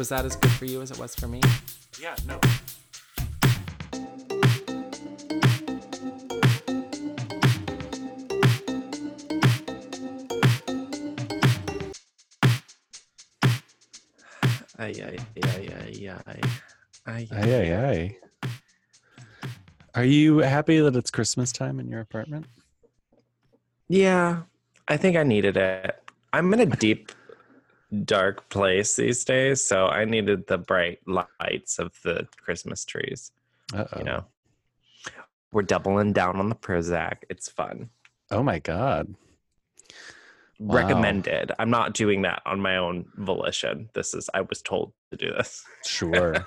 Was that as good for you as it was for me? Yeah, no. Ay, ay, ay, ay, ay. Ay, Aye, aye, aye. Are you happy that it's Christmas time in your apartment? Yeah, I think I needed it. I'm in a deep, dark place these days, so I needed the bright lights of the Christmas trees. Uh-oh. You know, we're doubling down on the Prozac. It's fun. Oh my god. Wow. Recommended. I'm not doing that on my own volition. This is I was told to do this. Sure.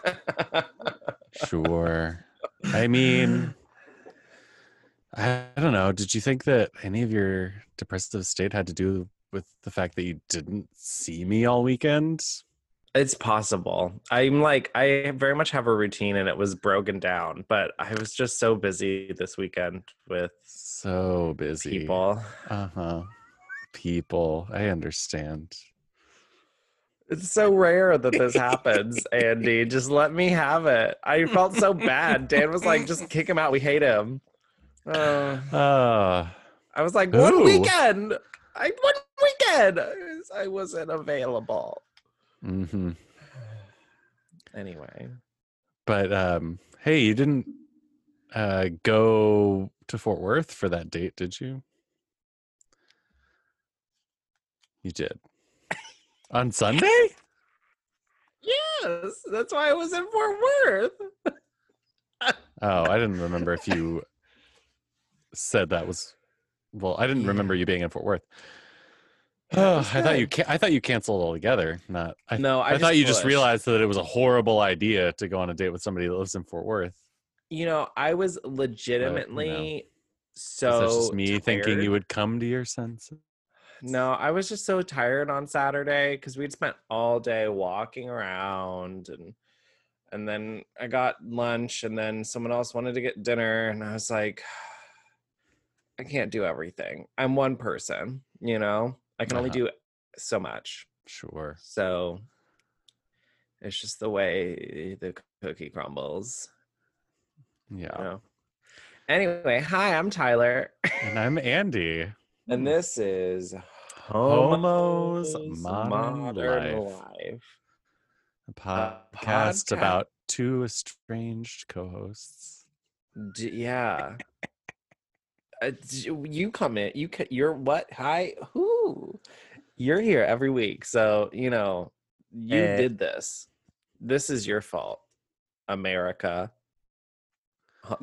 sure. I mean, I, I don't know. Did you think that any of your depressive state had to do with the fact that you didn't see me all weekend? It's possible. I'm like, I very much have a routine and it was broken down, but I was just so busy this weekend with So busy. people. Uh huh. People. I understand. It's so rare that this happens, Andy. Just let me have it. I felt so bad. Dan was like, just kick him out. We hate him. Uh, Uh, I was like, one Ooh. weekend. I one weekend. I wasn't available. hmm Anyway. But um, hey, you didn't uh, go to Fort Worth for that date, did you? You did. On Sunday? Yes, that's why I was in Fort Worth. Oh, I didn't remember if you said that was. Well, I didn't remember you being in Fort Worth. Oh, I thought you. Ca- I thought you canceled altogether. Not. I, No, I, I, thought you just realized that it was a horrible idea to go on a date with somebody that lives in Fort Worth. You know, I was legitimately so. Is that just me thinking you would come to your senses? No, I was just so tired on Saturday because we'd spent all day walking around and and then I got lunch and then someone else wanted to get dinner and I was like I can't do everything. I'm one person, you know? I can only Uh-huh. do so much. Sure. So it's just the way the cookie crumbles, Yeah. you know. Anyway, hi, I'm Tyler. And I'm Andy. And this is Homo's Homo's Modern Life. Life. A podcast podcast. about two estranged co-hosts. D- yeah. Uh, you come in. You you're what? Hi. Who? You're here every week, so you know you Eh. did this. This is your fault, America.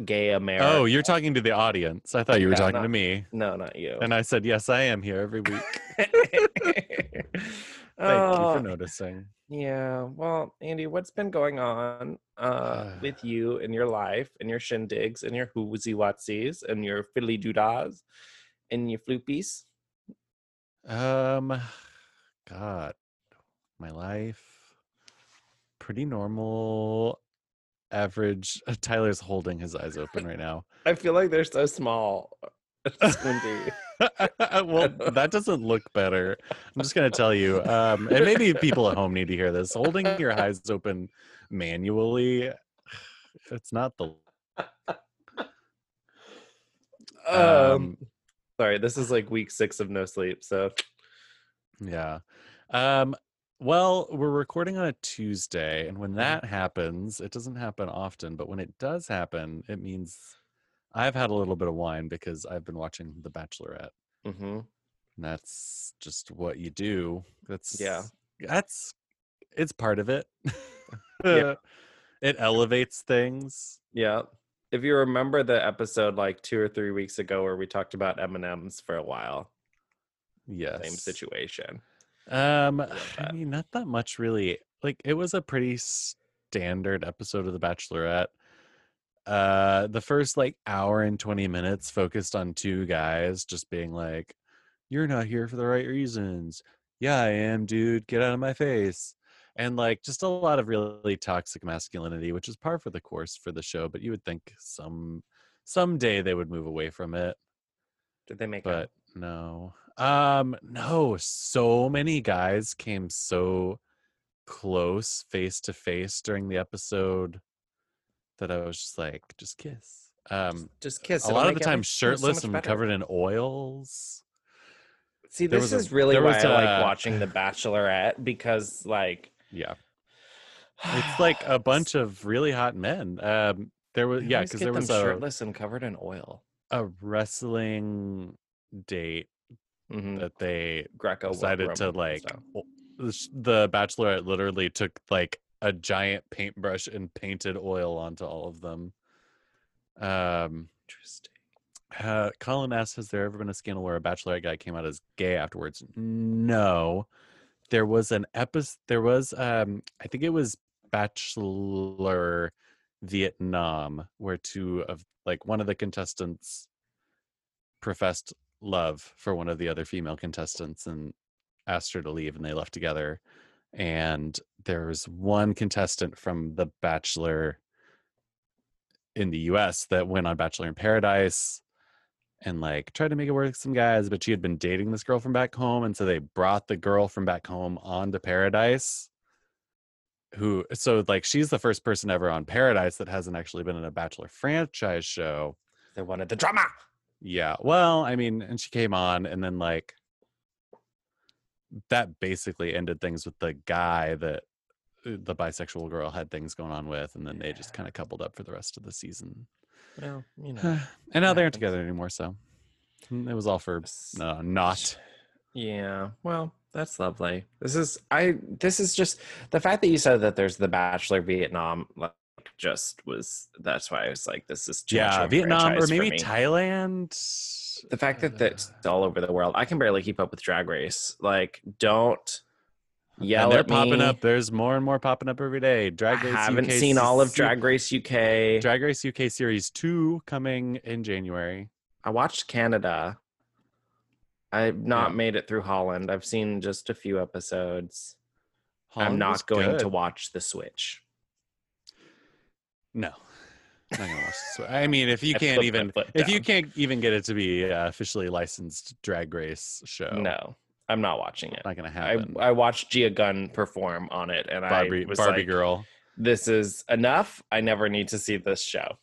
Gay America. Oh, you're talking to the audience. I thought you were Yeah, talking not- to me. no, not you. And I said, yes, I am here every week. Thank you Oh, for noticing. Yeah. Well, Andy, what's been going on uh, with you in your life and your shindigs and your whoozy watsies and your fiddly doodahs and your floopies? Um, God, my life, pretty normal, average. Tyler's holding his eyes open right now. I feel like they're so small. Well, that doesn't look better. I'm just gonna tell you, um, and maybe people at home need to hear this. Holding your eyes open manually, it's not the. um, sorry, this is like week six of no sleep. So Yeah. Um, well, we're recording on a Tuesday, and when that happens, it doesn't happen often, but when it does happen, it means I've had a little bit of wine because I've been watching The Bachelorette. hmm And that's just what you do. That's Yeah. That's it's part of it. Yeah. it elevates things. yeah. If you remember the episode like two or three weeks ago where we talked about M and M's for a while, Yes. same situation. Um, I mean, not that much really. Like, it was a pretty standard episode of The Bachelorette. Uh, the first like hour and 20 minutes focused on two guys just being like, You're not here for the right reasons. Yeah, I am, dude. Get out of my face. And like just a lot of really toxic masculinity, which is par for the course for the show, but you would think some someday they would move away from it Did they make but up? no um no so many guys came so close face to face during the episode that i was just like just kiss um Just kiss. a lot of the time everything so shirtless and better. covered in oils See, there this was a- is really why I like watching The Bachelorette because, like, yeah it's like a bunch of really hot men um there was yeah because there was a, shirtless and covered in oil. a wrestling date Mhm. that they Greco decided to like style. o- the sh- the bachelorette literally took like a giant paintbrush and painted oil onto all of them. Um Interesting. uh, colin asks has there ever been a scandal where a bachelorette guy came out as gay afterwards? No. There was an episode there was um i think it was bachelor vietnam where two of like one of the contestants professed love for one of the other female contestants and asked her to leave and they left together and there was one contestant from the bachelor in the US that went on Bachelor in Paradise and like tried to make it work with some guys, but she had been dating this girl from back home. And so they brought the girl from back home onto Paradise. Who, so like she's the first person ever on Paradise that hasn't actually been in a Bachelor franchise show. They wanted the drama. Yeah. Well, I mean, and she came on and then like that basically ended things with the guy that uh, the bisexual girl had things going on with. And then they just kind of coupled up for the rest of the season. Well, you know. and now they aren't together anymore. So mm, it was all for uh, not. Yeah. Well, that's lovely. This is I this is just the fact that you said that there's the Bachelor Vietnam like just was that's why I was like this is Yeah, Vietnam or maybe me. The fact that that's all over the world. I can barely keep up with Drag Race. Like, don't yell and they're popping up. There's more and more popping up every day. Drag Race. I haven't UK seen all of Drag Race UK. Drag Race UK Series Two coming in January. I watched Canada. I've not Yeah. made it through Holland. I've seen just a few episodes. I'm not going to watch the Switch. No. Not gonna watch this. I mean, if you I can't even if you can't even get it to be officially licensed drag race show, No, I'm not watching it. not gonna I, happen. I watched Gia Gunn perform on it, and Barbie, I was Barbie like, girl. "This is enough. I never need to see this show."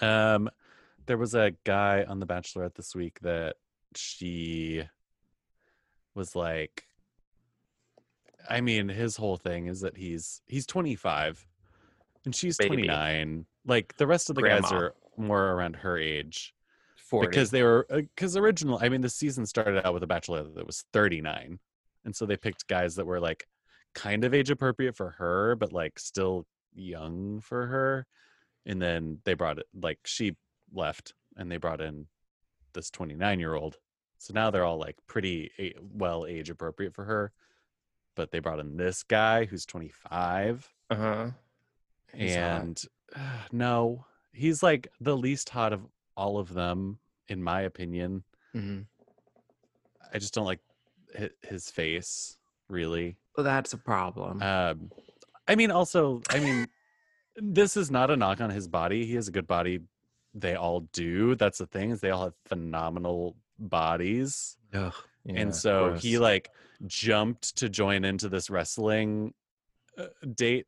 Um, there was a guy on The Bachelorette this week that she was like, I mean, his whole thing is that he's he's 25 and she's Baby. 29. Like the rest of the guys are more around her age 40. because they were because original. I mean, the season started out with a Bachelorette that was 39, and so they picked guys that were like kind of age appropriate for her, but like still young for her. And then they brought it like she left, and they brought in this 29 year old. So now they're all like pretty well age appropriate for her. But they brought in this guy who's 25, uh huh. And uh, no, he's like the least hot of all of them, in my opinion. Mhm. I just don't like his face, really. well, that's a problem. Um, I mean, also, I mean, this is not a knock on his body. He has a good body. They all do. That's the thing is they all have phenomenal bodies, Ugh. Yeah, and so he like jumped to join into this wrestling uh, date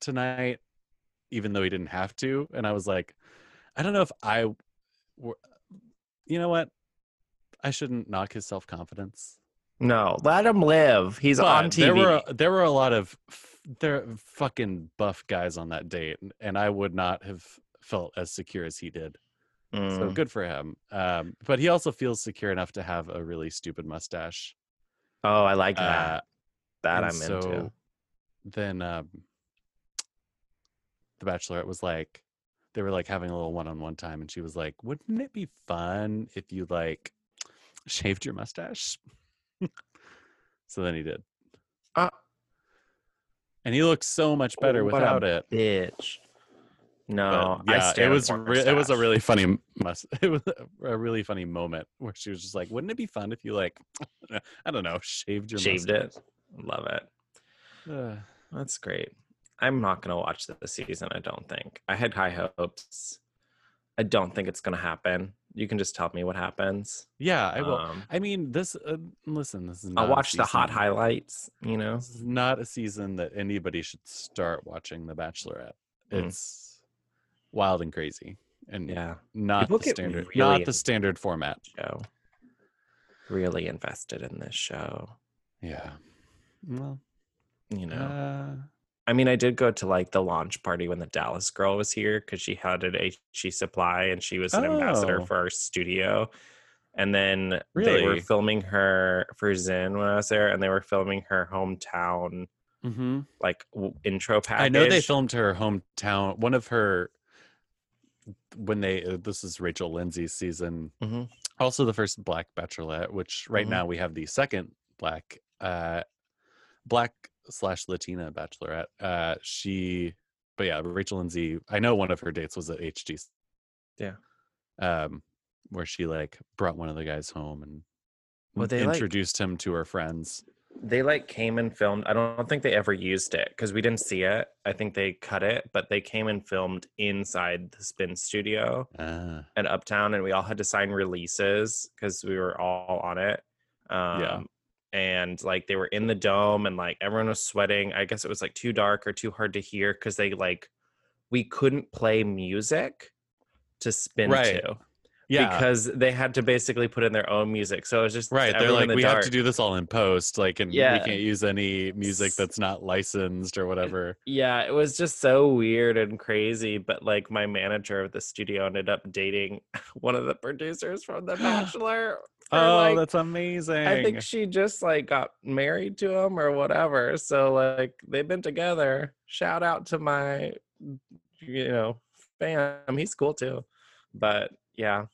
tonight, even though he didn't have to. And I was like, I don't know if I, were, you know what, I shouldn't knock his self confidence. no, let him live. He's on TV. There were there were a lot of f- there fucking buff guys on that date, and- I would not have felt as secure as he did. So Mm. good for him. Um, but he also feels secure enough to have a really stupid mustache. oh, I like Uh, that. that I'm so into. Then um, the Bachelorette was like, they were like having a little one-on-one time, and she was like, "Wouldn't it be fun if you like shaved your mustache?" So then he did. Ah. and he looks so much better a without it. Bitch. No, I yeah, it was re- it was a really funny must it was a really funny moment where she was just like, "Wouldn't it be fun if you like, I don't know, shaved your shaved mustache?" it. Love it. Ugh. That's great. I'm not gonna watch this season. I don't think. I had high hopes. I don't think it's gonna happen. You can just tell me what happens. yeah, I will. Um, I mean, this. Uh, listen, this is. I'll watch the hot highlights. You know. This is not a season that anybody should start watching The Bachelorette. Mm. It's wild and crazy, and Yeah. not the standard, really not the standard format. Show. Really invested in this show. Yeah. Well, You know. uh, I mean, I did go to like the launch party when the Dallas girl was here because she had an HG supply and she was an ambassador Oh. for our studio. And then they were filming her for Zen when I was there, and they were filming her hometown mhm. like w- intro package. I know they filmed her hometown. One of her when they uh, this is Rachel Lindsay's season. Mhm. Also the first Black Bachelorette, which right Mhm. now we have the second Black uh Black slash Latina Bachelorette. Uh she but yeah, Rachel Lindsay, I know one of her dates was at HG. Yeah. Um where she like brought one of the guys home and Well, they, like- introduced him to her friends. They like came and filmed. I don't think they ever used it because we didn't see it. I think they cut it, but they came and filmed inside the spin studio. Ah. at Uptown, and we all had to sign releases because we were all on it. Um, Yeah. And like they were in the dome, and like everyone was sweating. I guess it was like too dark or too hard to hear because they like we couldn't play music to spin Right. to Yeah. because they had to basically put in their own music. So it was just Right. They're like, the we have to do this all in post. Like, and Yeah. we can't use any music that's not licensed or whatever. Yeah, it was just so weird and crazy. But like my manager of the studio ended up dating one of the producers from The Bachelor. Oh, like, that's amazing. I think she just like got married to him or whatever. So like they've been together. Shout out to my you know fam. He's cool too. But yeah,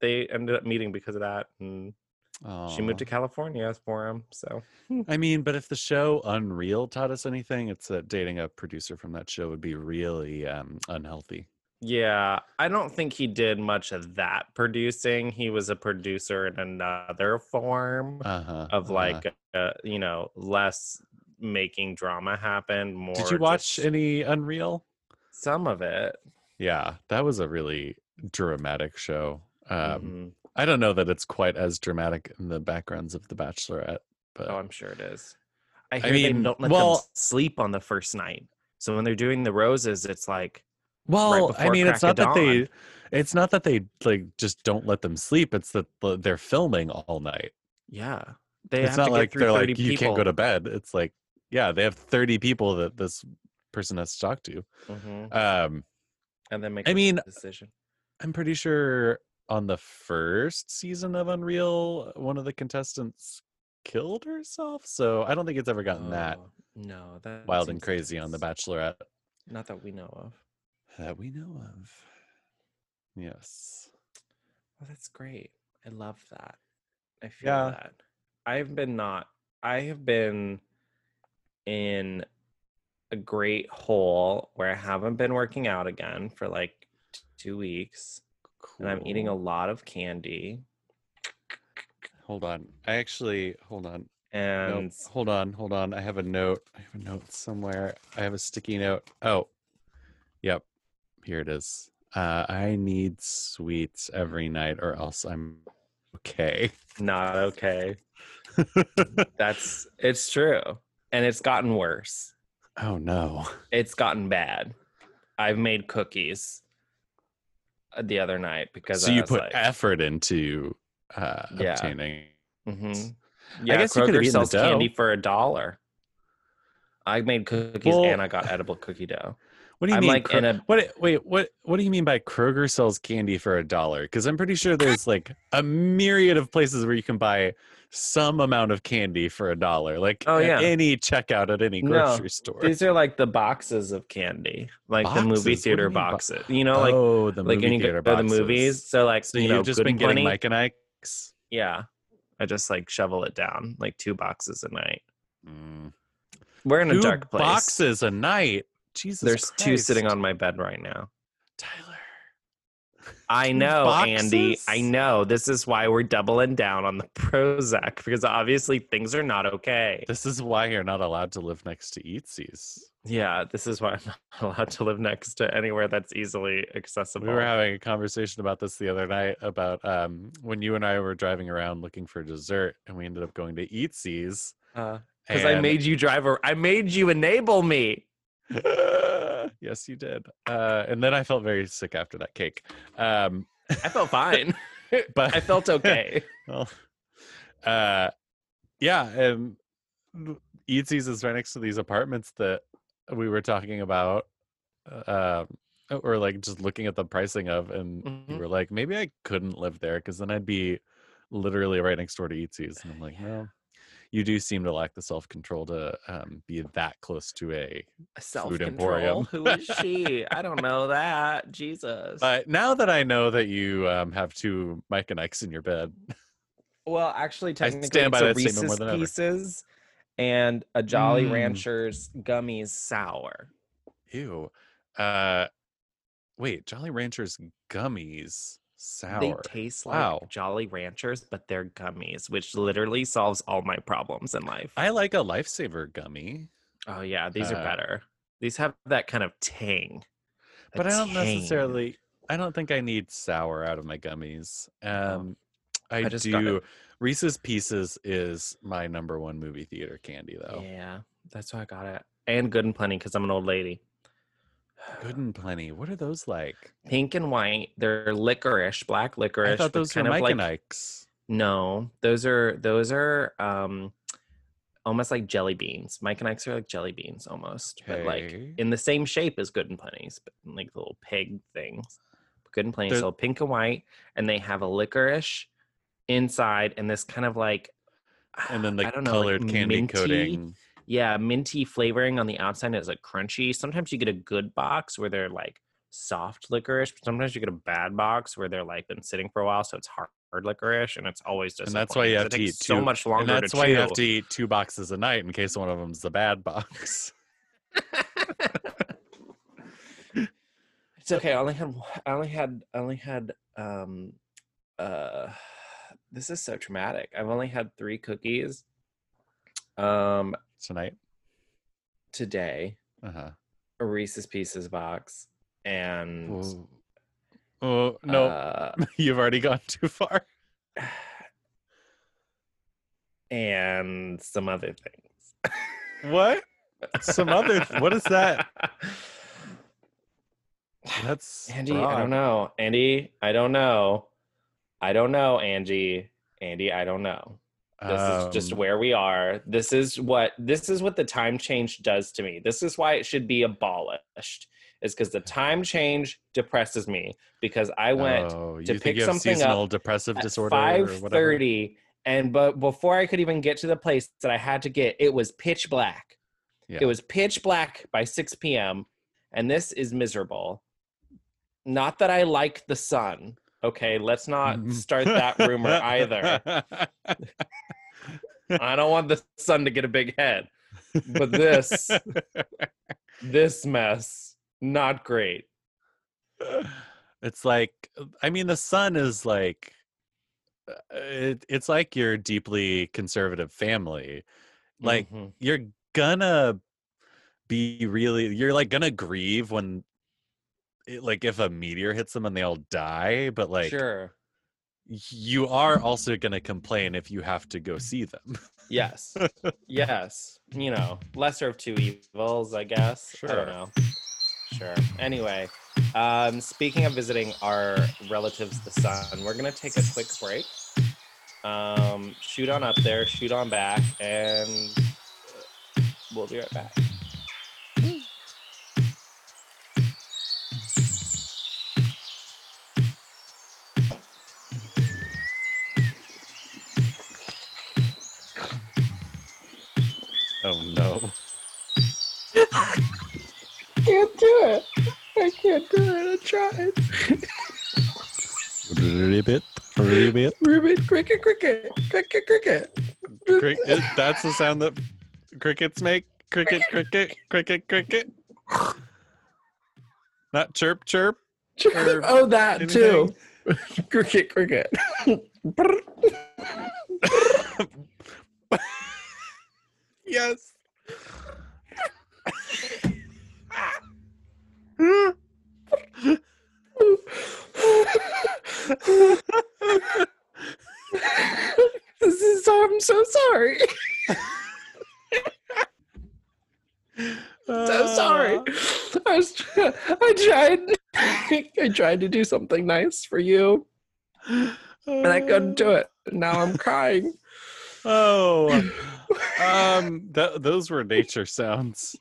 they ended up meeting because of that and she moved to California for him. So I mean, but if the show Unreal taught us anything, it's that dating a producer from that show would be really um, unhealthy. yeah, I don't think he did much of that producing. He was a producer in another form Uh-huh. of uh-huh. like uh, you know, less making drama happen, more Did you watch any Unreal? some of it. Yeah, that was a really dramatic show. Um, Mhm. I don't know that it's quite as dramatic in the backgrounds of The Bachelorette, but Oh, I'm sure it is. I I hear they mean, don't let well- them sleep on the first night. So when they're doing the roses, it's like, Well, I before mean, it's not that they, it's not that they like just don't let them sleep. It's that they're filming all night. yeah, they it's have not to like they're 30 like you can't go to bed. It's like yeah, they have thirty people that this person has to talk to. Mhm. Um, and then make. I a mean, decision. I'm pretty sure on the first season of Unreal, one of the contestants killed herself. So I don't think it's ever gotten that Oh, no, that wild and crazy on the. Bachelorette Not that we know of. that we know of. Yes. Oh, that's great. I love that. I feel Yeah. that. I've been not. I have been in a great hole where I haven't been working out again for like two weeks, and I'm eating a lot of candy. Hold on. I actually hold on. Nope. And Hold on. Hold on. I have a note. I have a note somewhere. I have a sticky note. Oh. Yep. Here it is. Uh, I need sweets every night or else I'm okay. not okay. That's it's true, and it's gotten worse. oh no. It's gotten bad. I've made cookies the other night because So I you put like, effort into uh Yeah. obtaining. Mhm. I Yeah, guess you could've Kroger eaten sells candy for a dollar. I made cookies Well- and I got edible cookie dough. What do you I'm mean? like Kro- a- what? Wait, what? What do you mean by Kroger sells candy for a dollar? Because I'm pretty sure there's like a myriad of places where you can buy some amount of candy for a dollar. Like Oh, yeah. any checkout at any No, grocery store. These are like the boxes of candy, like the movie do you theater mean bo- boxes. You know, like oh, the like movie theater go the movies. So like So you you've know, just been getting Plenty. Mike and Ike's. Yeah, I just like shovel it down like two boxes a night. Mm. We're in a Two dark place. boxes a night. Jesus, There's two sitting on my bed right now. Tyler. I Two know, Andy. I know. This is why we're doubling down on the Prozac because obviously things are not okay. This is why you're not allowed to live next to Eatzi's. Yeah, this is why I'm not allowed to live next to anywhere that's easily accessible. We were having a conversation about this the other night about um, when you and I were driving around looking for dessert, and we ended up going to Eatzi's. because I made you drive. I made you enable me. yes, you did. Uh, and then I felt very sick after that cake. Um, I felt fine, but I felt okay. well, uh, yeah, and Eatzi's is right next to these apartments that we were talking about, uh, um, or like just looking at the pricing of, and we Mhm. were like, maybe I couldn't live there because then I'd be literally right next door to Eatzi's, and I'm like, no. You do seem to lack the self control to um, be that close to a. Self control. Who is she? I don't know that. Jesus. But now that I know that you um, have two Mike and Ike's in your bed, Well, actually, I technically, stand by it's a that statement more Reese's than ever. Pieces and a Jolly Mm. Ranchers gummies sour. Ew. Uh wait, Jolly Ranchers gummies sour. They taste like Wow. Jolly Ranchers, but they're gummies, which literally solves all my problems in life. I like a lifesaver gummy, oh yeah, these Uh, are better. These have that kind of tang. a but I don't tang. necessarily I don't think I need sour out of my gummies. Um I, I just do. Reese's Pieces is my number one movie theater candy though. Yeah, that's why I got it. And Good and Plenty because I'm an old lady. Good and plenty. What are those like? Pink and white. They're licorice, black licorice. I thought those were kind of Mike like and Ike's. No, those are those are um almost like jelly beans. Mike and Ike's are like jelly beans almost, but like in the same shape as Good and Plenty's, but like little pig things. Good and Plenty, so pink and white, and they have a licorice inside, and this kind of like and then the don't know, like colored candy minty- coating. Yeah, minty flavoring on the outside. is like crunchy. Sometimes you get a good box where they're like soft licorice. But sometimes you get a bad box where they're like been sitting for a while, so it's hard licorice, and it's always just. And that's why you have to eat so two- much longer. And that's why you have to eat two boxes a night in case one of them's the bad box. it's okay. I only had I only had I only had um uh this is so traumatic. I've only had three cookies um tonight. today, Uh-huh. a Reese's Pieces box, and Oh, oh no, uh, you've already gone too far. and some other things. What? Some other what is that? That's Andy, I don't know. Andy, I don't know. I don't know, Angie. Andy, I don't know. This is just Um, where we are. This is what this is what the time change does to me. This is why it should be abolished. Is because the time change depresses me because I went oh, to pick something up seasonal depressive at disorder or five thirty, and but before I could even get to the place that I had to get, it was pitch black. Yeah. It was pitch black by six p.m. and this is miserable. Not that I like the sun. Okay, let's not start that rumor either. I don't want the sun to get a big head. But this, this mess, not great. it's like i mean the sun is like uh, it, it's like your deeply conservative family like Mhm. you're gonna be really you're like gonna grieve when it, like if a meteor hits them and they all die but like sure. you are also gonna complain if you have to go see them Yes. yes. You know, lesser of two evils, I guess. I Sure. don't know. Sure. Anyway, um, speaking of visiting our relatives, the sun, we're gonna take a quick break. Um, shoot on up there, shoot on back, and uh, we'll be right back. Can't do it. I can't do it. I tried. ribbit Rubit. Rubit, cricket, cricket, cricket, cricket. Cricket. That's the sound that crickets make. Cricket, cricket, cricket, cricket. Not chirp, chirp. Or oh, that anything? too. cricket, cricket. Yes. this is. I'm so sorry. so sorry. I was. try- I tried. I tried to do something nice for you, and I couldn't do it. Now I'm crying. Oh, um, th- those were nature sounds.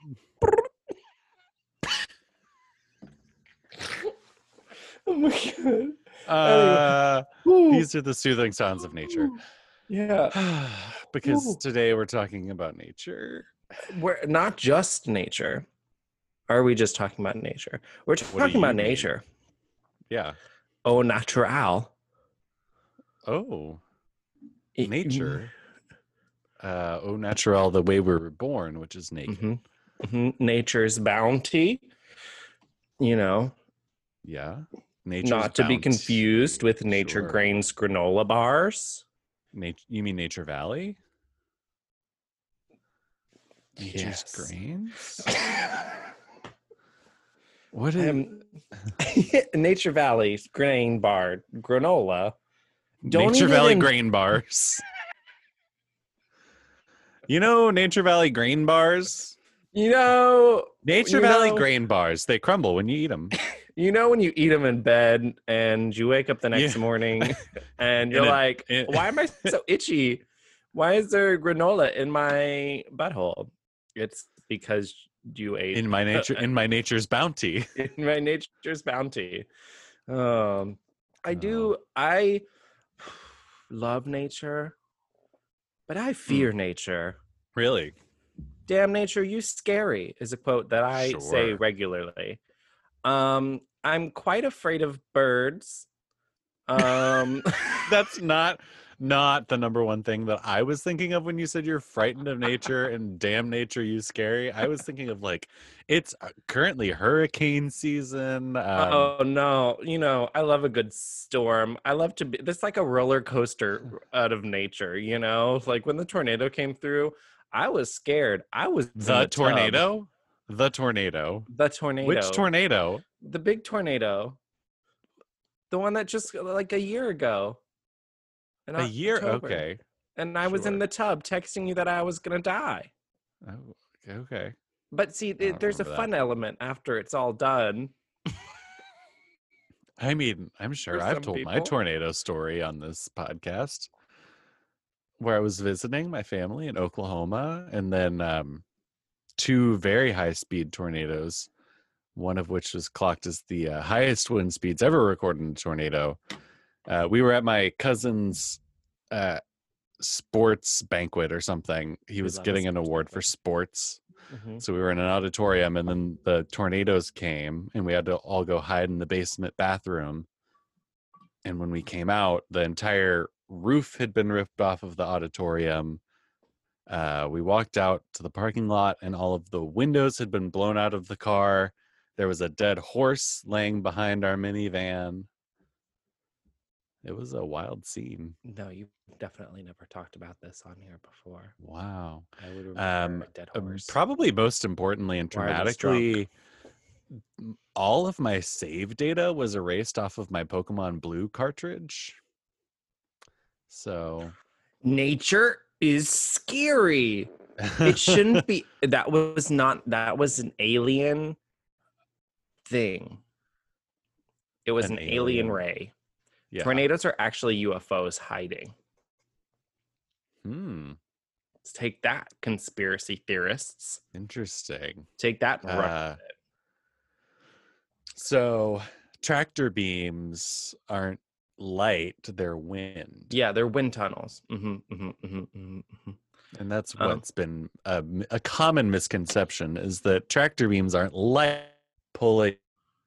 Oh my god. Uh, Ooh. these are the soothing sounds of nature. Yeah. because Ooh. today we're talking about nature. We're not just nature. Are we just talking about nature? We're do talking about mean? nature. Yeah. Oh, natural. Oh, nature. Uh, oh, natural, the way we were born, which is naked. Mhm. Mhm. Nature's bounty. You know, Yeah. Nature's not to be confused with Nature Sure. Grains granola bars. Nat- you mean Nature Valley? Nature's Yes. grains? What is Um, Nature Valley's grain bar granola. don't Nature Valley in- grain bars? you know Nature Valley grain bars? You know, Nature You Valley know- grain bars. They crumble when you eat them. you know when you eat them in bed and you wake up the next Yeah. morning and you're like, why am I so itchy? Why is there granola in my butthole? It's because you ate in my nature in my nature's bounty. in my nature's bounty. Um, I do. I love nature, but I fear nature. Really? Damn nature, you scary is a quote that I say regularly. Um, I'm quite afraid of birds. Um, That's not not the number one thing that I was thinking of when you said you're frightened of nature and damn nature you scary. I was thinking of like it's uh, currently hurricane season. Um, oh no, you know, I love a good storm. I love to be this like a roller coaster out of nature, you know? Like when the tornado came through, I was scared. I was the tub. tornado? The tornado. The tornado. Which tornado? The big tornado. The one that just like a year ago. A year? Okay. And I was in the tub texting you that I was gonna die. Oh, okay. But see, it, there's a remember that. fun element after it's all done. I mean, I'm sure I've told my tornado story on this podcast where I was visiting my family in Oklahoma and then um, two very high speed tornadoes, one of which was clocked as the uh, highest wind speeds ever recorded in a tornado. Uh, we were at my cousin's uh, sports banquet or something. He was getting an award for sports. Mhm. So we were in an auditorium, and then the tornadoes came, and we had to all go hide in the basement bathroom. And when we came out, the entire roof had been ripped off of the auditorium. Uh, we walked out to the parking lot, and all of the windows had been blown out of the car. There was a dead horse laying behind our minivan. It was a wild scene. No, you've definitely never talked about this on here before. Wow. I would remember Um, dead Uh, horse. probably most importantly and dramatically all of my save data was erased off of my pokemon blue cartridge so Nature is scary. It shouldn't be. That was not. That was an alien thing. It was An an, alien. alien. ray. yeah Tornadoes are actually UFOs hiding. hmm Let's Take that, conspiracy theorists. interesting Take that. Uh, so tractor beams aren't light they're wind Yeah, they're wind tunnels. hmm hmm hmm hmm and that's Um, what's been a, a common misconception is that tractor beams aren't light pulling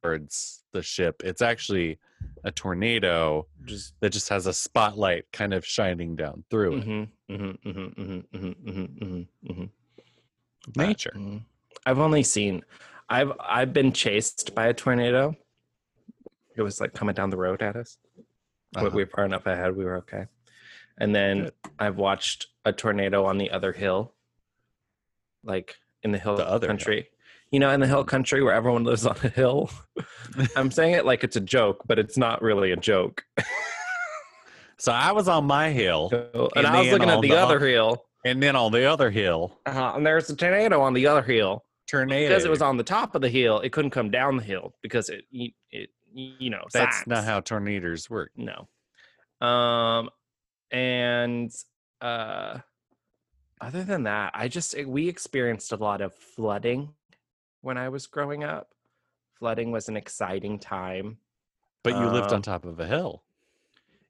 towards the ship it's actually a tornado Just that just has a spotlight kind of shining down through it. mhm, mhm, mhm, mhm, mhm, mhm, mhm, mhm. But, Nature. I've only seen. I've I've been chased by a tornado. It was like coming down the road at us. but Uh-huh. we were far enough ahead. We were okay. And then Good. I've watched a tornado on the other hill, like in the hill The other hill. You know, in the hill country where everyone lives on a hill. I'm saying it like it's a joke, but it's not really a joke. So I was on my hill, and And I was looking at the, the other hill, and then on the other hill, uh, and there's a tornado on the other hill. tornado. Because it was on the top of the hill, it couldn't come down the hill because it, it, you know, That's sides. not how tornadoes work. no um and uh other than that i just eh, we experienced a lot of flooding when i was growing up flooding was an exciting time But you lived Uh, on top of a hill.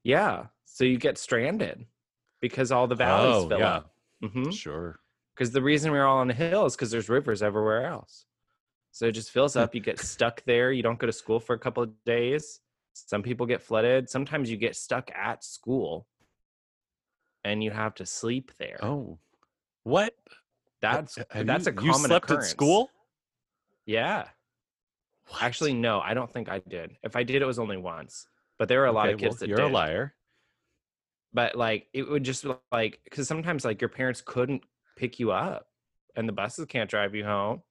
yeah so you get stranded because all the valleys Oh, fill yeah. up hmm Sure. because the reason we're all on a hill is because there's rivers everywhere else so it just fills up you get stuck there you don't go to school for a couple of days some people get flooded sometimes you get stuck at school and you have to sleep there Oh, what? that's that's you, a common you slept occurrence. at school? Yeah What? actually no i don't think i did if i did it was only once but there were a lot of kids well, that you're did a liar. but like it would just like because sometimes like your parents couldn't pick you up and the buses can't drive you home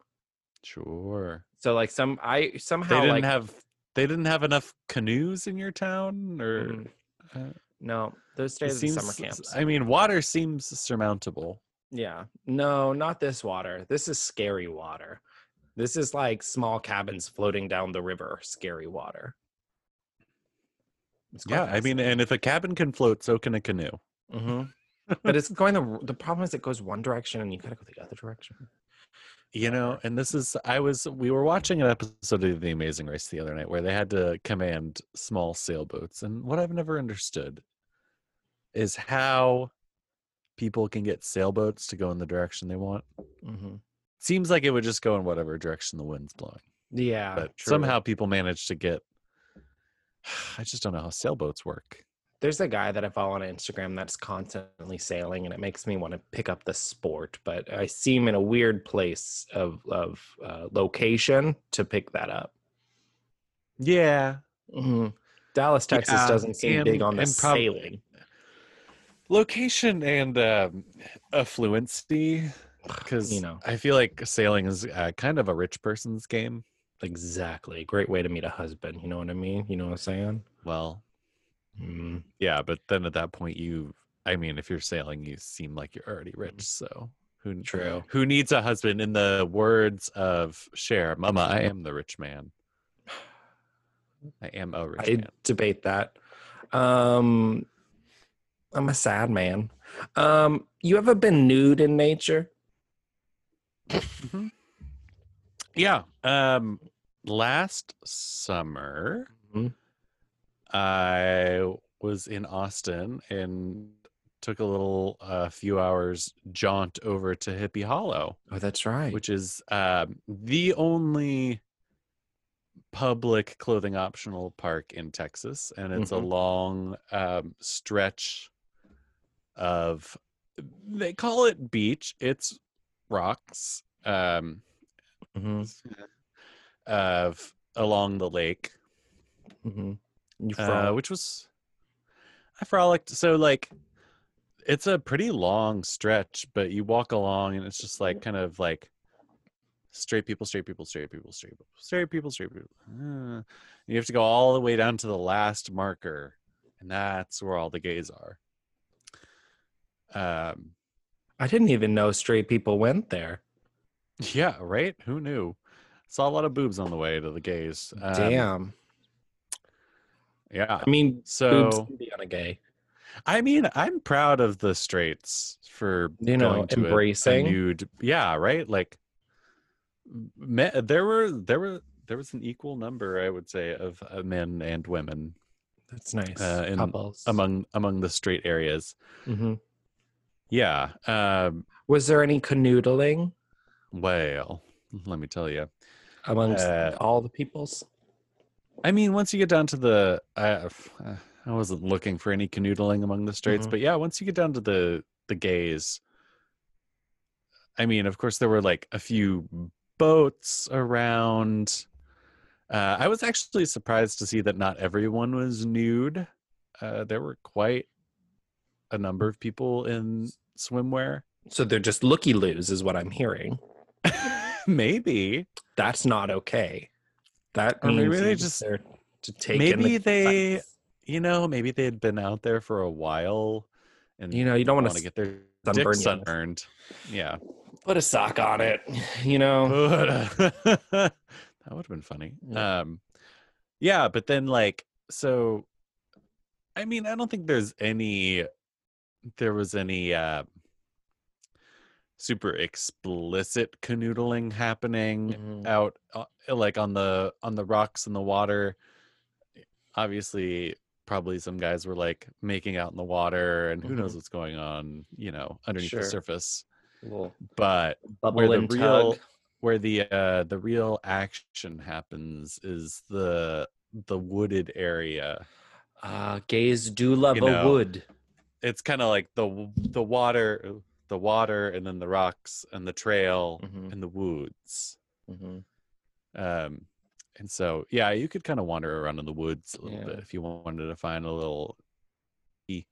Sure. so like some i somehow They didn't like have they didn't have enough canoes in your town, or Mhm. uh, No, those at the summer camps. I mean, water seems surmountable. yeah, no, not this water. This is scary water. This is like small cabins floating down the river. Scary water. Yeah, I mean, and if a cabin can float, so can a canoe. hmm but it's going the the problem is it goes one direction and you gotta go the other direction. You know, and this is I was we were watching an episode of The Amazing Race the other night where they had to command small sailboats, and what I've never understood is how people can get sailboats to go in the direction they want. hmm Seems like it would just go in whatever direction the wind's blowing, Yeah, but true. somehow people manage to get. I just don't know how sailboats work. there's a guy that I follow on Instagram that's constantly sailing, and it makes me want to pick up the sport. But I see him in a weird place of of uh, location to pick that up. Yeah, hmm Dallas, Texas Yeah, doesn't seem big on the prob- sailing. location and um, affluency because You know. I feel like sailing is uh, kind of a rich person's game. Exactly. Great way to meet a husband. You know what I mean? You know what I'm saying? Well, Mm. yeah, but then at that point, you, I mean, if you're sailing, you seem like you're already rich. Mm. So who True. who needs a husband? In the words of Cher, "Mama, I am the rich man. I am a rich I man." debate that. Um, I'm a sad man. Um, you ever been nude in nature? Yeah. Um, last summer, Mhm. I was in Austin and took a little a few hours jaunt over to Hippie Hollow, Oh, that's right. which is um, the only public clothing optional park in Texas, and it's Mhm. a long um, stretch of they call it beach. It's rocks. Um, hmm of along the lake, hmm You uh, which was I frolicked. So like, it's a pretty long stretch, but you walk along and it's just like kind of like straight people, straight people, straight people, straight people, straight people, straight people. Uh, you have to go all the way down to the last marker, and that's where all the gays are. Um, I didn't even know straight people went there. yeah, right. Who knew? Saw a lot of boobs on the way to the gays. Um, Damn. Yeah. I mean, So boobs can be on a gay. I mean, I'm proud of the straights for You know, to a- embracing. a, nude. Yeah, right. Like, me, there were there were there was an equal number, I would say, of uh, men and women That's nice. uh, in- Couples. among among the straight areas. Mhm. Yeah. Um, Was there any canoodling well, let me tell you. amongst Uh, all the peoples? I mean, once you get down to the, I, I wasn't looking for any canoodling among the straights, Mhm. but yeah, once you get down to the the gays, I mean, of course, there were like a few boats around. Uh, I was actually surprised to see that not everyone was nude. Uh, there were quite a number of people in swimwear. So they're just looky loos, is what I'm hearing. Maybe, That's not okay. That Or maybe they just- there to take. in maybe the they- you know, maybe they had been out there for a while, and You know, you don't want to get their sunburn sunburned. Yeah. put a sock on it. You know. that would have been funny. Yeah. Um yeah, but then like so I mean, I don't think there's any there was any uh super explicit canoodling happening Mhm. out uh, like on the on the rocks in the water. Obviously, probably some guys were like making out in the water and who knows Mhm. what's going on, you know, underneath Sure. the surface. But bubble where the real tug. where the uh the real action happens is the the wooded area Uh, gays do love You a know, wood. It's kind of like the the water the water and then the rocks and the trail Mhm, and the woods mhm. um and so yeah you could kind of wander around in the woods a little Yeah. bit if you wanted to find a little e-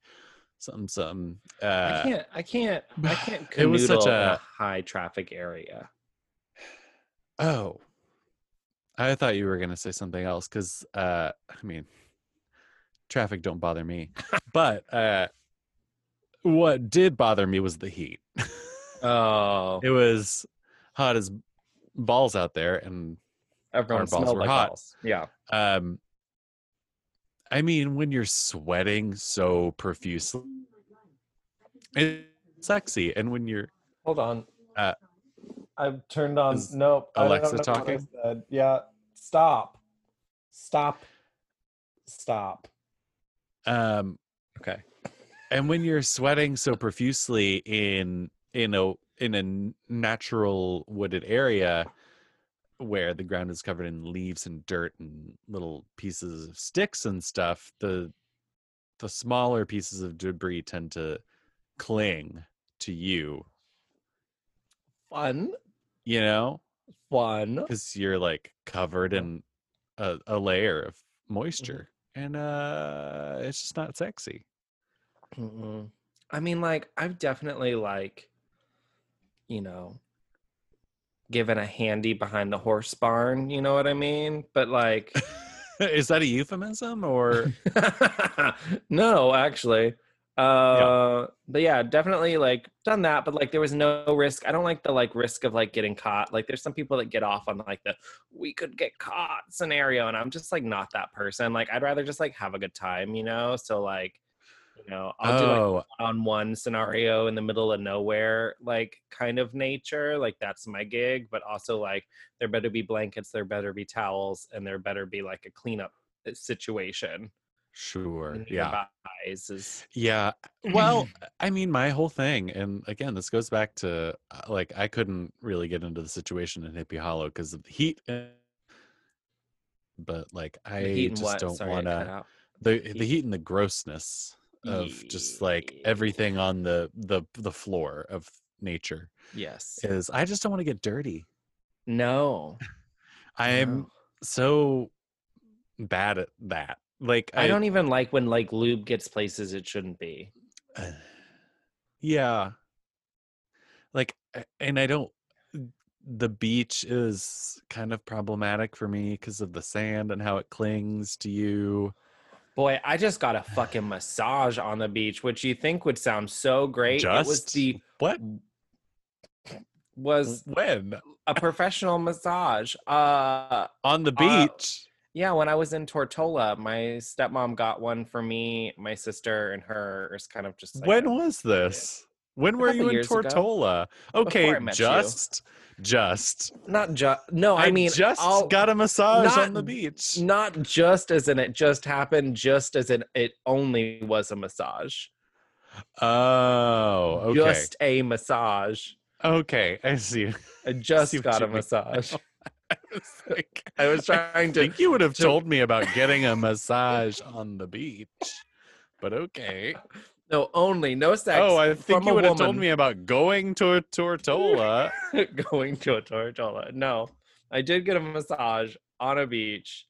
something something I uh can't. I can't. I can't it was such a- a high traffic area. Oh, I thought you were gonna say something else because uh, I mean, traffic don't bother me, but uh, what did bother me was the heat. Oh, it was hot as balls out there, and everyone balls smelled were like hot. balls. Yeah. um, I mean, when you're sweating so profusely, it's sexy, and when you're Hold on. Uh, I've turned on. is Nope. I Alexa know what I talking? Yeah. Stop. Stop. Stop. um, Okay. And when you're sweating so profusely in in a in a natural wooded area where the ground is covered in leaves and dirt and little pieces of sticks and stuff the the smaller pieces of debris tend to cling to you. Fun. you know? Fun. because you're like covered in a, a layer of moisture and uh it's just not sexy Mm-mm. I mean, like, I've definitely like, you know, given a handy behind the horse barn. You know what I mean? But like, is that a euphemism or no, actually. Uh, but yeah, definitely like done that. But like, there was no risk. I don't like the like risk of like getting caught. Like, there's some people that get off on like the we could get caught scenario, and I'm just like not that person. Like, I'd rather just like have a good time, you know. So like, you know, I'll do like oh on one scenario in the middle of nowhere like kind of nature like that's my gig but also like there better be blankets there better be towels and there better be like a cleanup uh, situation sure yeah is Yeah. Well, I mean, my whole thing, and again, this goes back to uh, like I couldn't really get into the situation in Hippie Hollow because of the heat. But like, I the heat and just what don't want to the heat. the heat and the grossness of just like everything on the the the floor of nature yes is. I just don't want to get dirty. no I'm no. so bad at that. Like I, don't even like when like lube gets places it shouldn't be Uh, yeah like and i don't the beach is kind of problematic for me because of the sand and how it clings to you Boy, I just got a fucking massage on the beach, which you think would sound so great. It was Just? the what was when a professional massage. Uh on the Uh, beach yeah, when I was in Tortola, my stepmom got one for me, my sister, and her. It's kind of just like when was this when were you in years ago. tortola okay I met you. just just not just no, I, mean just I'll- got a massage on the beach not just as in it just happened, just as in it only was a massage. oh okay Just a massage. okay i see I just see got a massage. I was like, I was trying I to. think you would have to- told me about getting a massage on the beach, but okay. No, only no sex. oh, I think you would have told me about going to a Tortola. going to a tortola. No, I did get a massage on a beach,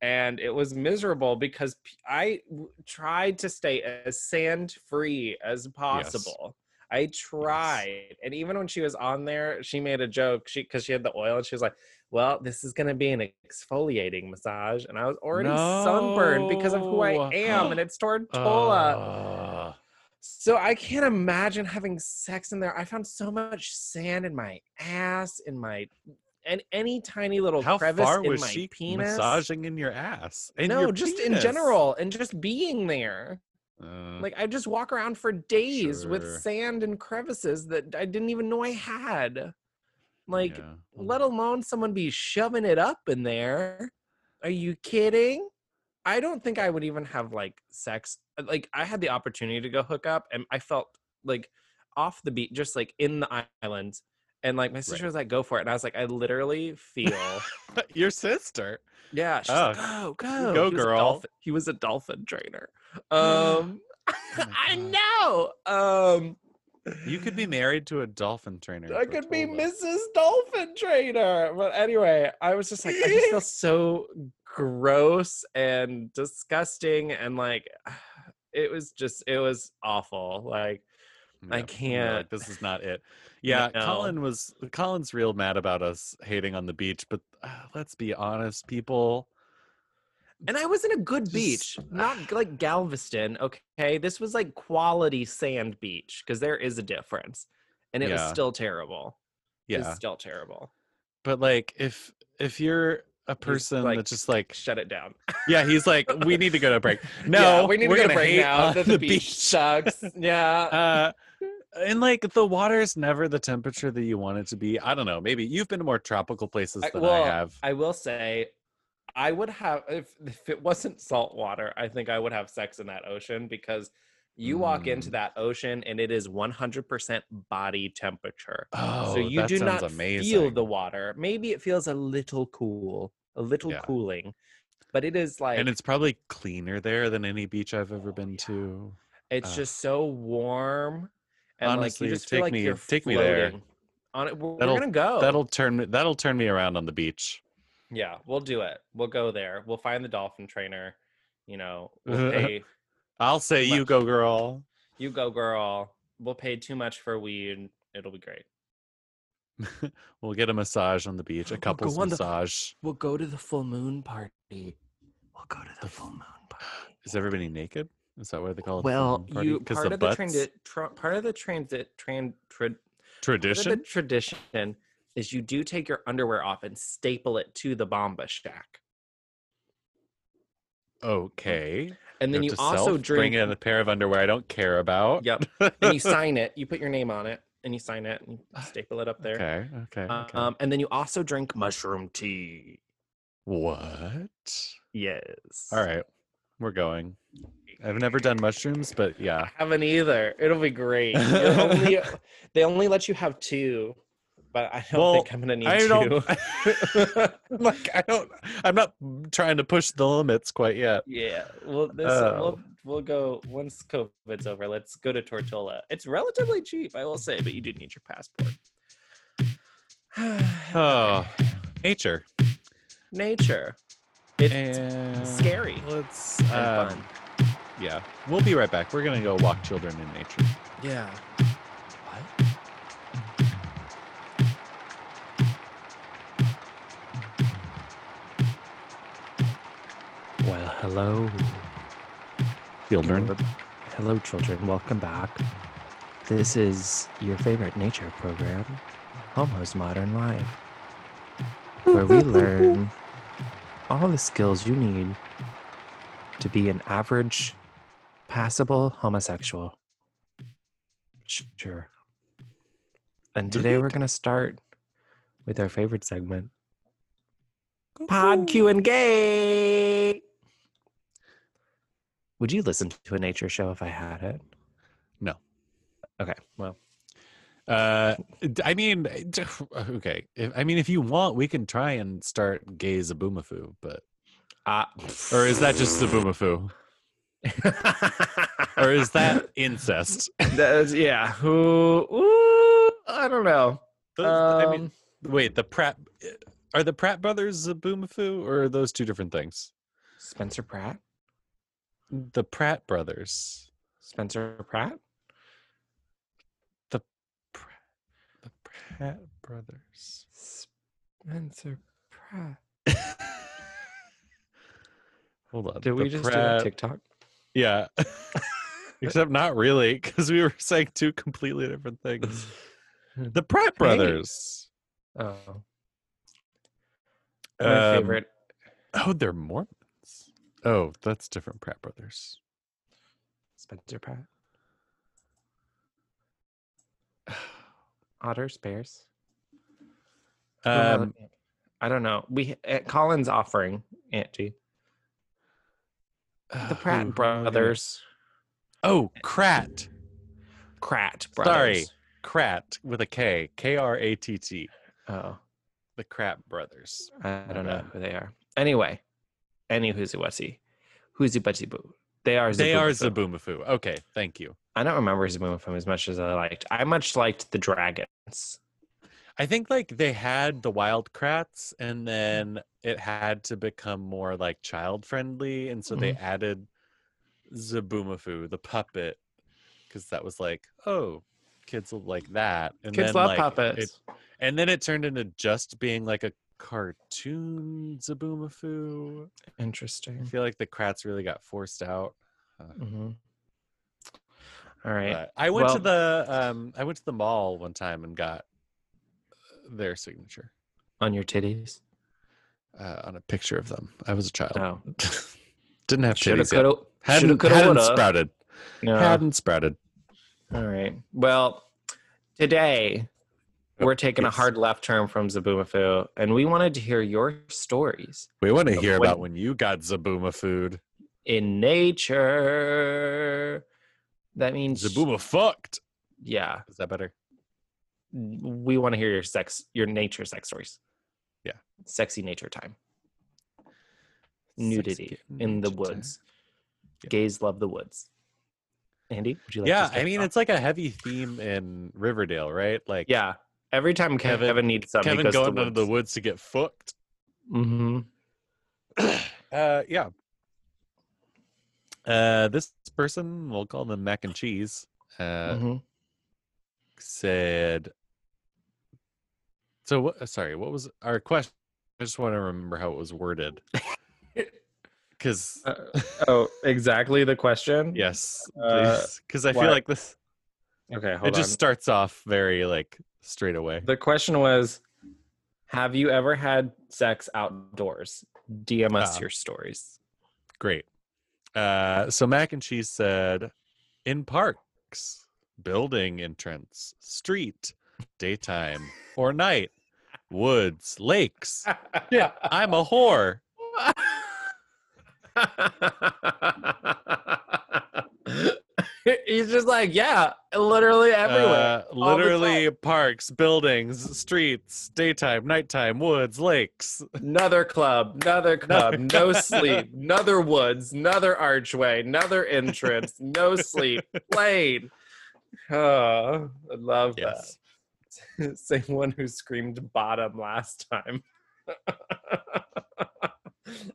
and it was miserable because I tried to stay as sand free as possible. I tried, and even when she was on there, she made a joke. She because she had the oil, and she was like, "Well, this is gonna be an exfoliating massage," and I was already sunburned because of who I am, and it's tortola. Uh, So I can't imagine having sex in there. I found so much sand in my ass, in my and any tiny little how crevice far in was my she penis. massaging in your ass? In no, your just in general, and just being there. Uh, Like I just walk around for days with sand and crevices that I didn't even know I had. Like, yeah. let alone someone be shoving it up in there. Are you kidding? I don't think I would even have like sex. uh, Like I had the opportunity to go hook up and I felt like off the beat, just like in the islands. And like my sister Right. was like, go for it. And I was like, I literally feel your sister. Yeah, she's Oh, like, go, go. go, He girl. He was a dolphin trainer. Um my I know. Um You could be married to a dolphin trainer. I could be Mrs. Dolphin Trainer. But anyway, I was just like, I just feel so gross and disgusting. And like, it was just, it was awful. Like, I you're like, can't. this is not it. Yeah, No. Colin was Colin's real mad about us hating on the beach, but uh, let's be honest, people. and I was in a good Just- beach, not like Galveston. Okay. This was like quality sand beach because there is a difference. And it was still terrible. It was Yeah, still terrible. but like if if you're a person like, that's just like Shut it down. yeah, he's like we need to go to a break. No, Yeah, we need to go to break now. that The, beach sucks. Yeah. uh and like the water's never the temperature that you want it to be. I don't know. Maybe you've been to more tropical places I- than well, I have. I will say, I would have if if it wasn't salt water. I think I would have sex in that ocean because you walk into Mm. that ocean and it is 100% body temperature. oh, so you do not amazing. feel the water. Maybe it feels a little cool, a little Yeah. cooling, but it is like and it's probably cleaner there than any beach I've ever oh, been to. it's Ugh. just so warm, and Honestly, like you just take like me- you're take me there. floating On it, we're, we're That'll- gonna go. That'll turn me that'll turn me around on the beach. Yeah, we'll do it. We'll go there. We'll find the dolphin trainer. You know, we'll pay. I'll say you go girl. you go, girl. We'll pay too much for weed. It'll be great. we'll get a massage on the beach, a We'll couple's the- massage. We'll go to the full moon party. We'll go to the full moon party. Is everybody naked? Is that why they call it? Well, full moon party? you part the of the transit. Tra- part of the transit. Tran, tra- of the tradition. tradition is you do take your underwear off and staple it to the Bomba Shack, Okay. and then Note you also self, drink. bring in a pair of underwear I don't care about. Yep. and you sign it. You put your name on it, and you sign it, and you staple it up there. okay. Okay. Okay. Um, and then you also drink mushroom tea. what? Yes. All right. We're going. I've never done mushrooms, but yeah. I haven't either. It'll be great. Only, they only let you have two, but I don't Well, think I'm gonna need I two. don't like I don't I'm not trying to push the limits quite yet. yeah. Well, this Oh. we'll we'll go once COVID's over. Let's go to Tortola. It's relatively cheap, I will say, but you do need your passport. Oh, nature. Nature. It's And scary Let's and um, yeah. We'll be right back. We're gonna go walk children in nature. Yeah. What? Well, hello. Children. Hello, children. Welcome back. This is your favorite nature program, Homo's Modern Life, where we learn all the skills you need to be an average, passable homosexual. Sure. And today we're going to start with our favorite segment, Pod Q and Gay. Would you listen to a nature show if I had it? No. Okay. Well, Uh, I mean, okay. If, I mean, if you want, we can try and start gay Zoboomafoo, but Uh, or is that just Zoboomafoo? Or is that incest? That's, yeah. Who? Ooh, I don't know. Those- I mean, Um, wait, the Pratt are the Pratt brothers a Zoboomafoo, or are those two different things? Spencer Pratt. The Pratt brothers. Spencer Pratt. Pratt, the Pratt brothers. Spencer Pratt. Hold on. Did we the just do Pratt, that TikTok? Yeah. Except not really, because we were saying two completely different things. The Pratt Hey. brothers. Oh. My Um, favorite. Oh, they're Mormons. Oh, that's different Pratt brothers. Spencer Pratt. Otters, bears. I Um. I don't know. We at Colin's offering Aunt G. The Pratt who- who am I brothers. Oh, Kratt. Sorry. brothers. Kratt with a K. K R A T T. Oh, The Kratt brothers. I don't know who they are. Anyway, any whoosy wussy, whoosy butsy boo. They are. They are Zoboomafoo. Zoboomafoo. Okay, thank you. I don't remember Zoboomafoo as much as I liked. I much liked the dragons. I think like they had the wild Kratts and then it had to become more like child friendly and so they Mm-hmm. added Zoboomafoo, the puppet, because that was like, oh, kids will like that. And Kids then, love like, puppets. It, and then it turned into just being like a cartoon Zoboomafoo. Interesting. I feel like the Kratts really got forced out. hmm All right. I went to the um I went to the mall one time and got their signature On your titties. uh, on a picture of them. I was a child. Oh, Didn't have shoulda, titties yet. coulda, Hadn't, coulda, hadn't woulda. sprouted. No. Hadn't sprouted. All right. Well, today we're taking a hard left turn from Zoboomafoo, and we wanted to hear your stories We want to hear when- about when you got Zabooma food. in nature. That means Zabooma fucked. Yeah, Is that better? we want to hear your sex, your nature sex stories. Yeah. sexy nature time. Nudity Sexy in the woods. Yeah. Gays love the woods. Andy, would you like? yeah, I mean off? it's like a heavy theme in Riverdale, right? Like yeah. Every time Kevin, Kevin- needs something, Kevin he goes going to into the woods to get fucked. Mm-hmm. Uh, yeah. Uh, this person, we'll call them mac and cheese, uh, hmm said. So, what, sorry, what was our question? I just want to remember how it was worded. Because, Uh, oh, exactly the question. yes, Uh, because I why- feel like this, Okay, hold it just starts off very like straight away. The question was, have you ever had sex outdoors? DM us Ah. your stories. Great. Uh, so mac and cheese said, in parks, building entrance, street, daytime or night, woods, lakes. Yeah, I'm a whore. He's just like, yeah, literally everywhere. Uh, literally parks, buildings, streets, daytime, nighttime, woods, lakes. Another club, another club, no sleep, another woods, another archway, another entrance, no sleep, plane. Oh, I love Yes. that. Same one who screamed bottom last time.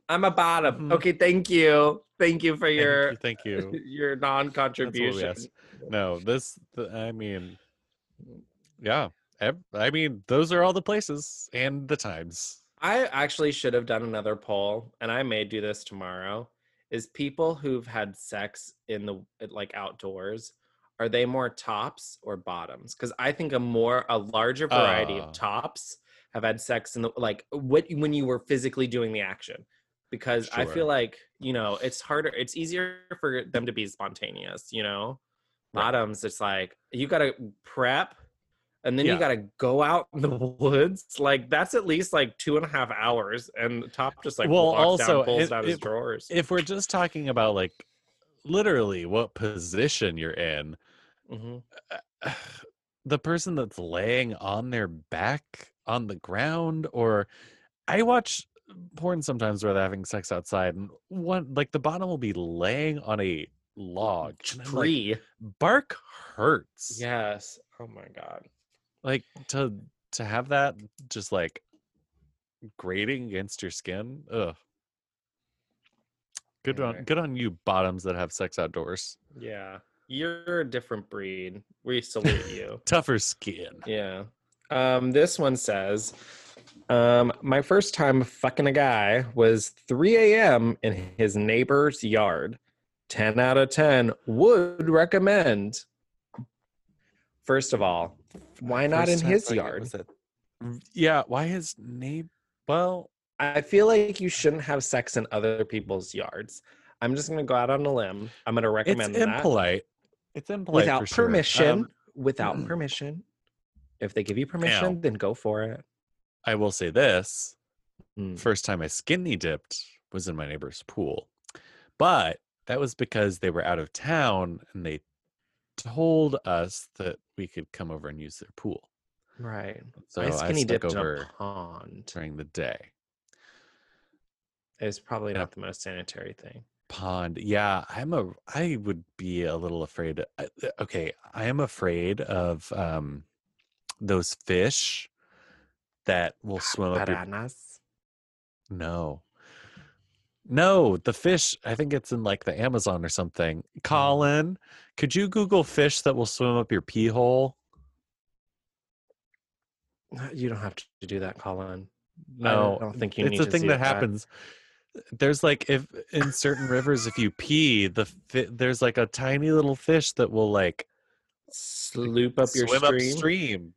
I'm a bottom. Mhm. Okay, thank you. Thank you for Thank your you, Thank you. your non-contribution. No, this, I mean, yeah. I mean, those are all the places and the times. I actually should have done another poll, and I may do this tomorrow. Is people who've had sex in the like outdoors, are they more tops or bottoms? Because I think a more a larger variety Ah. of tops have had sex in the like what when you were physically doing the action. Because I feel like you know it's harder, it's easier for them to be spontaneous. You know, Right. bottoms it's like you got to prep and then Yeah. you got to go out in the woods like that's at least like two and a half hours and top just like Well, walks also, down pulls down his drawers If we're just talking about like literally what position you're in, Mhm. the person that's laying on their back on the ground or I watch porn sometimes where they're having sex outside and one like the bottom will be laying on a log. I'm like, Tree. bark hurts. yes. Oh my god. Like to to have that just like grating against your skin. Ugh. Good on good on you bottoms that have sex outdoors. Yeah. You're a different breed. We salute you. Tougher skin. Yeah. Um, this one says, um, my first time fucking a guy was 3 a.m. in his neighbor's yard. 10 out of 10 would recommend. First of all, why not in First time his yard? it- Yeah, why his name? Well, I feel like you shouldn't have sex in other people's yards. I'm just gonna go out on a limb. I'm gonna it's recommend that It's impolite. It's impolite without for sure. permission. Um, without permission. If they give you permission, then go for it. I will say this: Mm. first time I skinny dipped was in my neighbor's pool, but that was because they were out of town and they told us that we could come over and use their pool. Right. So I I, skinny stuck dipped in over a pond. during the day. It's probably not the most sanitary thing. Pond, yeah, I'm a. I would be a little afraid. Okay, I am afraid of um those fish that will ah, swim up your Piranhas. No. No, the fish, I think it's in like the Amazon or something. Mm. Colin, could you Google fish that will swim up your pee hole? Uh, you don't have to do that, Colin. No, I don't think you it's need a to thing see that It's a thing that. happens. There's like if in certain rivers, if you pee, the fi- there's like a tiny little fish that will like Sloop up your swim stream. upstream,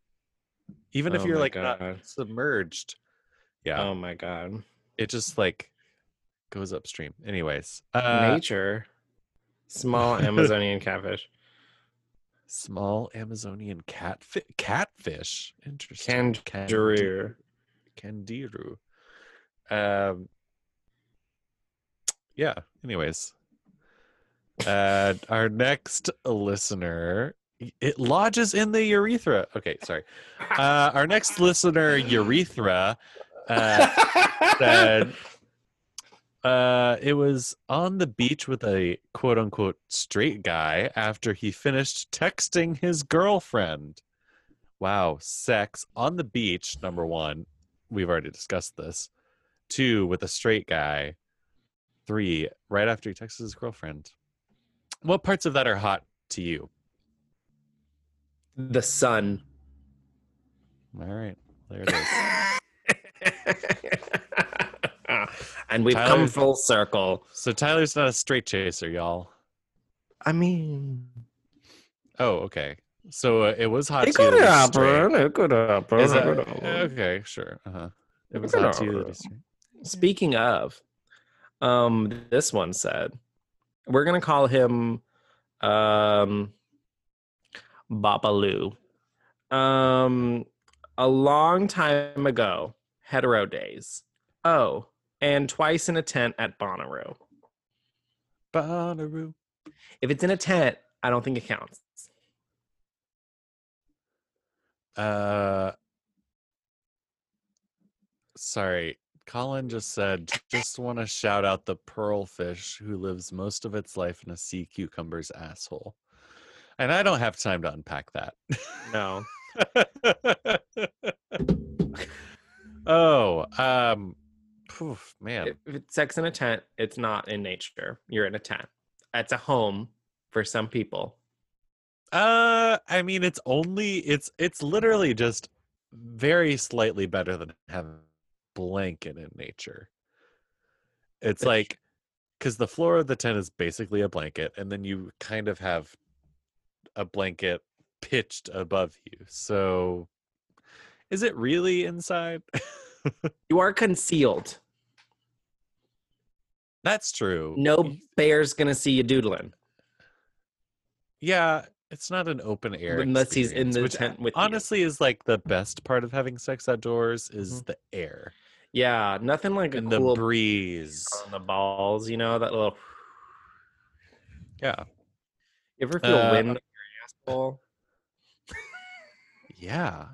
even if Oh you're like God. not submerged. Yeah, Oh my god. it just like goes upstream. Anyways, uh, Nature. Small Amazonian catfish. Small Amazonian catfish. Catfish. Interesting. Kangaroo. Kangaroo. Um. Yeah. Anyways, uh, our next listener, it lodges in the urethra. Okay, sorry. Uh, our next listener, urethra, uh, said uh, it was on the beach with a quote unquote straight guy after he finished texting his girlfriend. Wow, sex on the beach, number one. We've already discussed this. Two, with a straight guy. Three, right after he texts his girlfriend. What parts of that are hot to you? The sun. All right, there it is. and we've Tyler- come full circle. So Tyler's not a straight chaser, y'all. I mean, Oh, okay. So uh, it was hot it could happen. It could happen. Okay, sure. Uh-huh. It It was hot to you that happen. he's straight. Speaking of, um, this one said, we're gonna call him um Babalu. Um a long time ago, hetero days. Oh, and twice in a tent at Bonnaroo. Bonnaroo. If it's in a tent, I don't think it counts. Uh, sorry. Colin just said, just want to shout out the pearlfish who lives most of its life in a sea cucumber's asshole. And I don't have time to unpack that. No. oh, um, poof, man. If it's sex in a tent, it's not in nature. You're in a tent. It's a home for some people. Uh, I mean, it's only it's it's literally just very slightly better than having a blanket in nature. It's like because the floor of the tent is basically a blanket, and then you kind of have a blanket pitched above you. So, is it really inside? You are concealed. That's true. No bear's gonna see you doodling. Yeah, it's not an open air Unless he's in the which tent with you. honestly is like the best part of having sex outdoors is Mhm. the air Yeah, nothing like a and the breeze. on the balls. You know that little. Yeah. You ever feel Uh, wind your asshole? Yeah.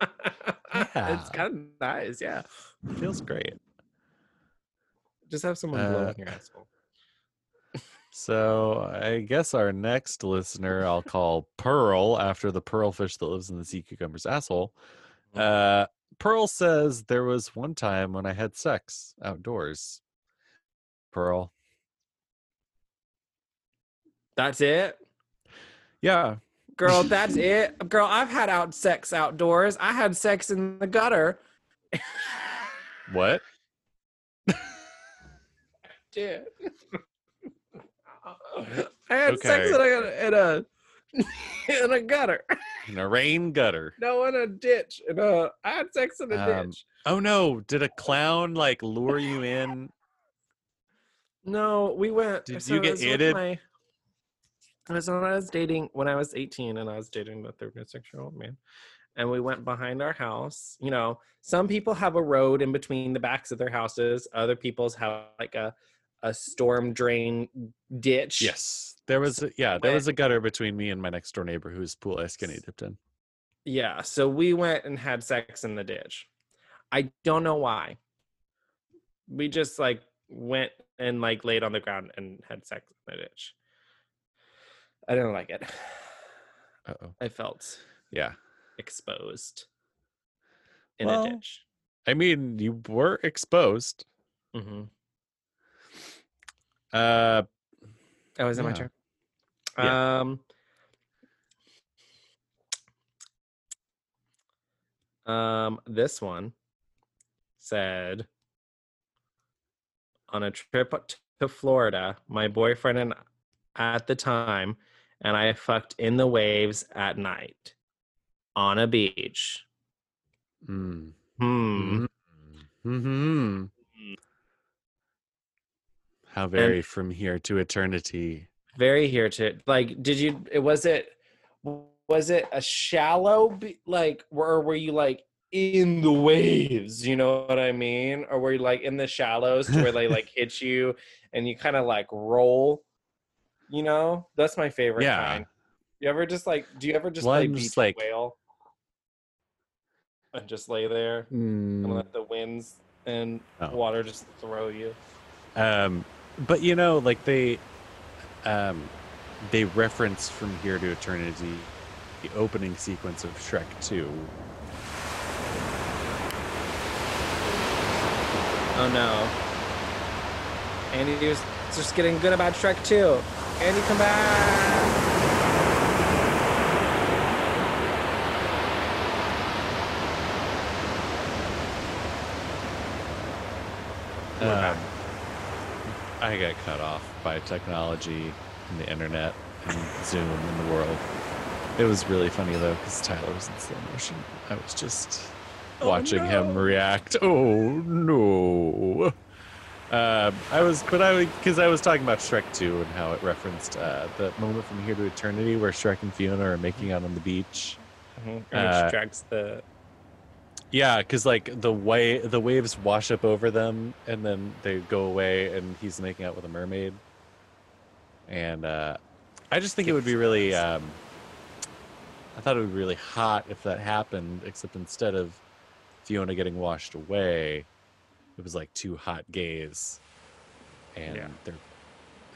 it's kind of nice. Yeah. It feels great. Just have someone blow Uh, in your asshole. So I guess our next listener I'll call Pearl after the pearlfish that lives in the sea cucumber's asshole. Uh, Pearl says there was one time when I had sex outdoors. Pearl. That's it. Yeah. Girl, that's it. Girl, I've had out sex outdoors. I had sex in the gutter. What? Dude. I had sex in a in a in a gutter. In a rain gutter. No, in a ditch. In a, I had sex in a Um, ditch. Oh no! Did a clown like lure you in? No, we went. Did so you get itted? My, was when I was dating when I was 18 and I was dating the 36 year old man. And we went behind our house. You know, some people have a road in between the backs of their houses. Other people's have like a a storm drain ditch. Yes, there was. A, yeah, there was a gutter between me and my next door neighbor whose pool I skinny dipped in. Yeah. So we went and had sex in the ditch. I don't know why. We just like went and like laid on the ground and had sex in the ditch. I didn't like it. Uh oh. I felt Yeah. exposed in Well, a ditch. I mean, you were exposed. Mm-hmm. Uh, Oh, is it my Yeah. turn? Um. Um, this one said on a trip to Florida, my boyfriend and at the time, and I fucked in the waves at night on a beach. mm, Hmm. hmm How very from here to eternity. very here to like did you it was it was it a shallow be- like or were you like in the waves you know what i mean or were you like in the shallows to where they like hit you and you kind of like roll you know that's my favorite Yeah. kind you ever just like do you ever just Well, play beach just, like- whale and just lay there and Mm, let the winds and Oh. water just throw you Um, but you know, like they, um, they reference from here to eternity, the opening sequence of Shrek Two. Oh no. Andy was just getting good about Shrek 2. Andy, come back! Um. I got cut off by technology and the internet and Zoom and the world. It was really funny though because Tyler was in slow motion. I was just Oh, watching him react. Oh no! Um, I was, but I because I was talking about Shrek 2 and how it referenced uh, the moment from here to eternity where Shrek and Fiona are making out on the beach. Mhm. uh, And extracts the. Yeah, because like the way the waves wash up over them and then they go away, and he's making out with a mermaid. And uh, I just think it would be really. Um, I thought it would be really hot if that happened, except instead of Fiona getting washed away, it was like two hot gays, and Yeah. their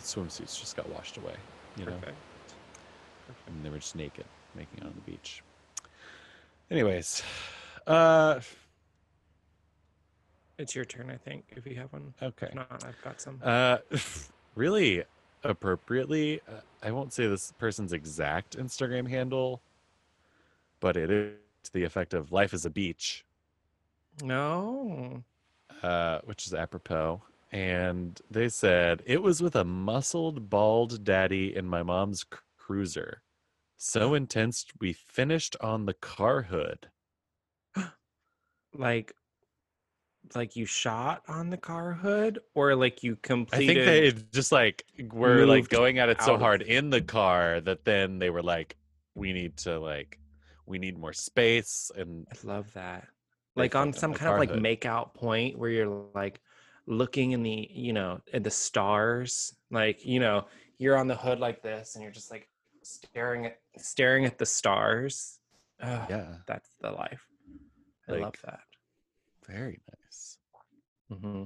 swimsuits just got washed away. You know, Perfect. and they were just naked, making out on the beach. Anyways, uh, It's your turn, I think, if you have one. okay. If not, I've got some. Uh, really appropriately, uh, I won't say this person's exact Instagram handle, but it is to the effect of "Life is a beach," no. Uh, which is apropos. And they said it was with a muscled, bald daddy in my mom's cruiser. So intense, we finished on the car hood. Like, like you shot on the car hood, or like you completed? I think they just like were like going at it so out hard in the car that then they were like, we need to like, we need more space and I love that. Like on some kind of like make out point where you're like looking in the, you know, at the stars. Like, you know, you're on the hood like this and you're just like staring at staring at the stars Ugh, Yeah, that's the life. I Like- love that. very nice. mm-hmm.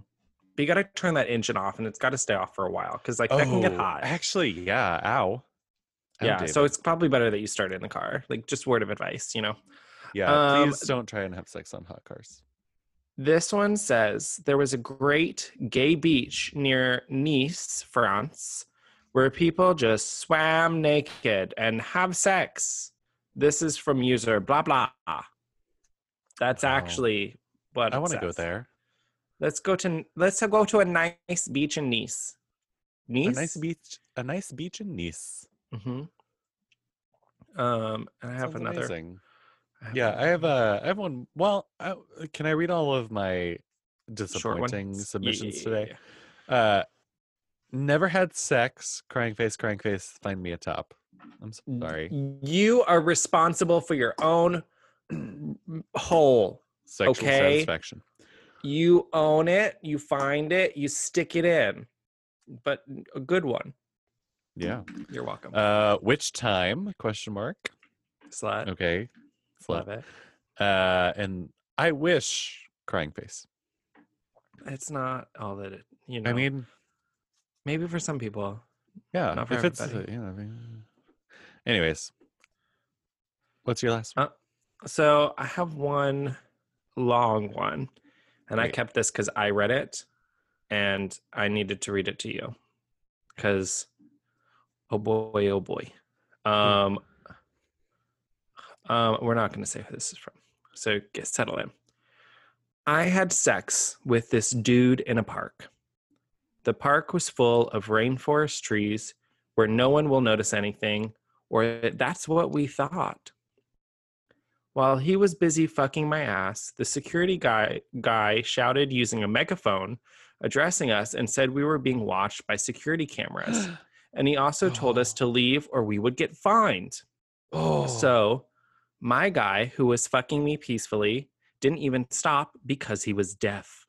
But you got to turn that engine off, and it's got to stay off for a while because like that can get Oh, hot. Actually, yeah. Ow, yeah, so it's probably better that you start in the car. Like just word of advice, you know. Yeah. um, please don't try and have sex on hot cars. This one says there was a great gay beach near Nice, France, where people just swam naked and have sex. This is from user blah blah. That's Wow. actually what I want to go there. Let's go to let's go to a nice beach in Nice. Nice. A nice beach. A nice beach in Nice. hmm Um, and I have Sounds another. amazing. Yeah, I have a. I have one. Well, I, can I read all of my disappointing submissions yeah, today? Uh, never had sex. Crying face, crying face. Find me a top. I'm sorry. You are responsible for your own whole Sexual okay. satisfaction. You own it, you find it, you stick it in. But a good one. Yeah. You're welcome. Uh, which time? Question mark. Slut. Okay. Love it. Uh, and I wish crying face. It's not all that it, you know. I mean, maybe for some people. yeah. not for if it's, uh, everybody. you know, I mean, anyways, what's your last? Uh, So I have one long one, and I kept this because I read it, and I needed to read it to you, because oh boy, oh boy, um, um, we're not going to say who this is from, so get settle in. I had sex with this dude in a park. The park was full of rainforest trees where no one will notice anything, or that's what we thought. While he was busy fucking my ass, the security guy guy shouted using a megaphone, addressing us and said we were being watched by security cameras. And he also told us Oh. to leave or we would get fined. oh, So, my guy who was fucking me peacefully didn't even stop because he was deaf.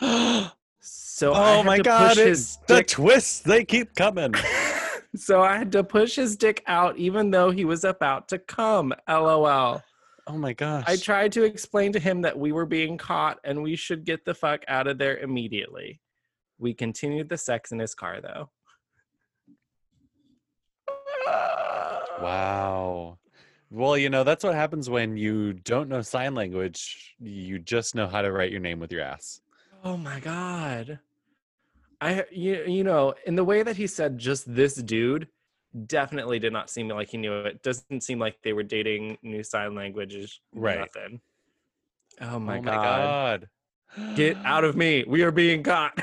So I oh my god! push It, his the dick twists they keep coming. so I had to push his dick out even though he was about to come. LOL. Oh my gosh! I tried to explain to him that we were being caught and we should get the fuck out of there immediately. We continued the sex in his car though. Wow. Well, you know, that's what happens when you don't know sign language. You just know how to write your name with your ass. Oh my god. I you, you know, in the way that he said just this dude definitely did not seem like he knew it. Doesn't seem like they were dating new sign languages. Right. Nothing. Oh, oh my, oh god. my god. Get out of me. We are being caught.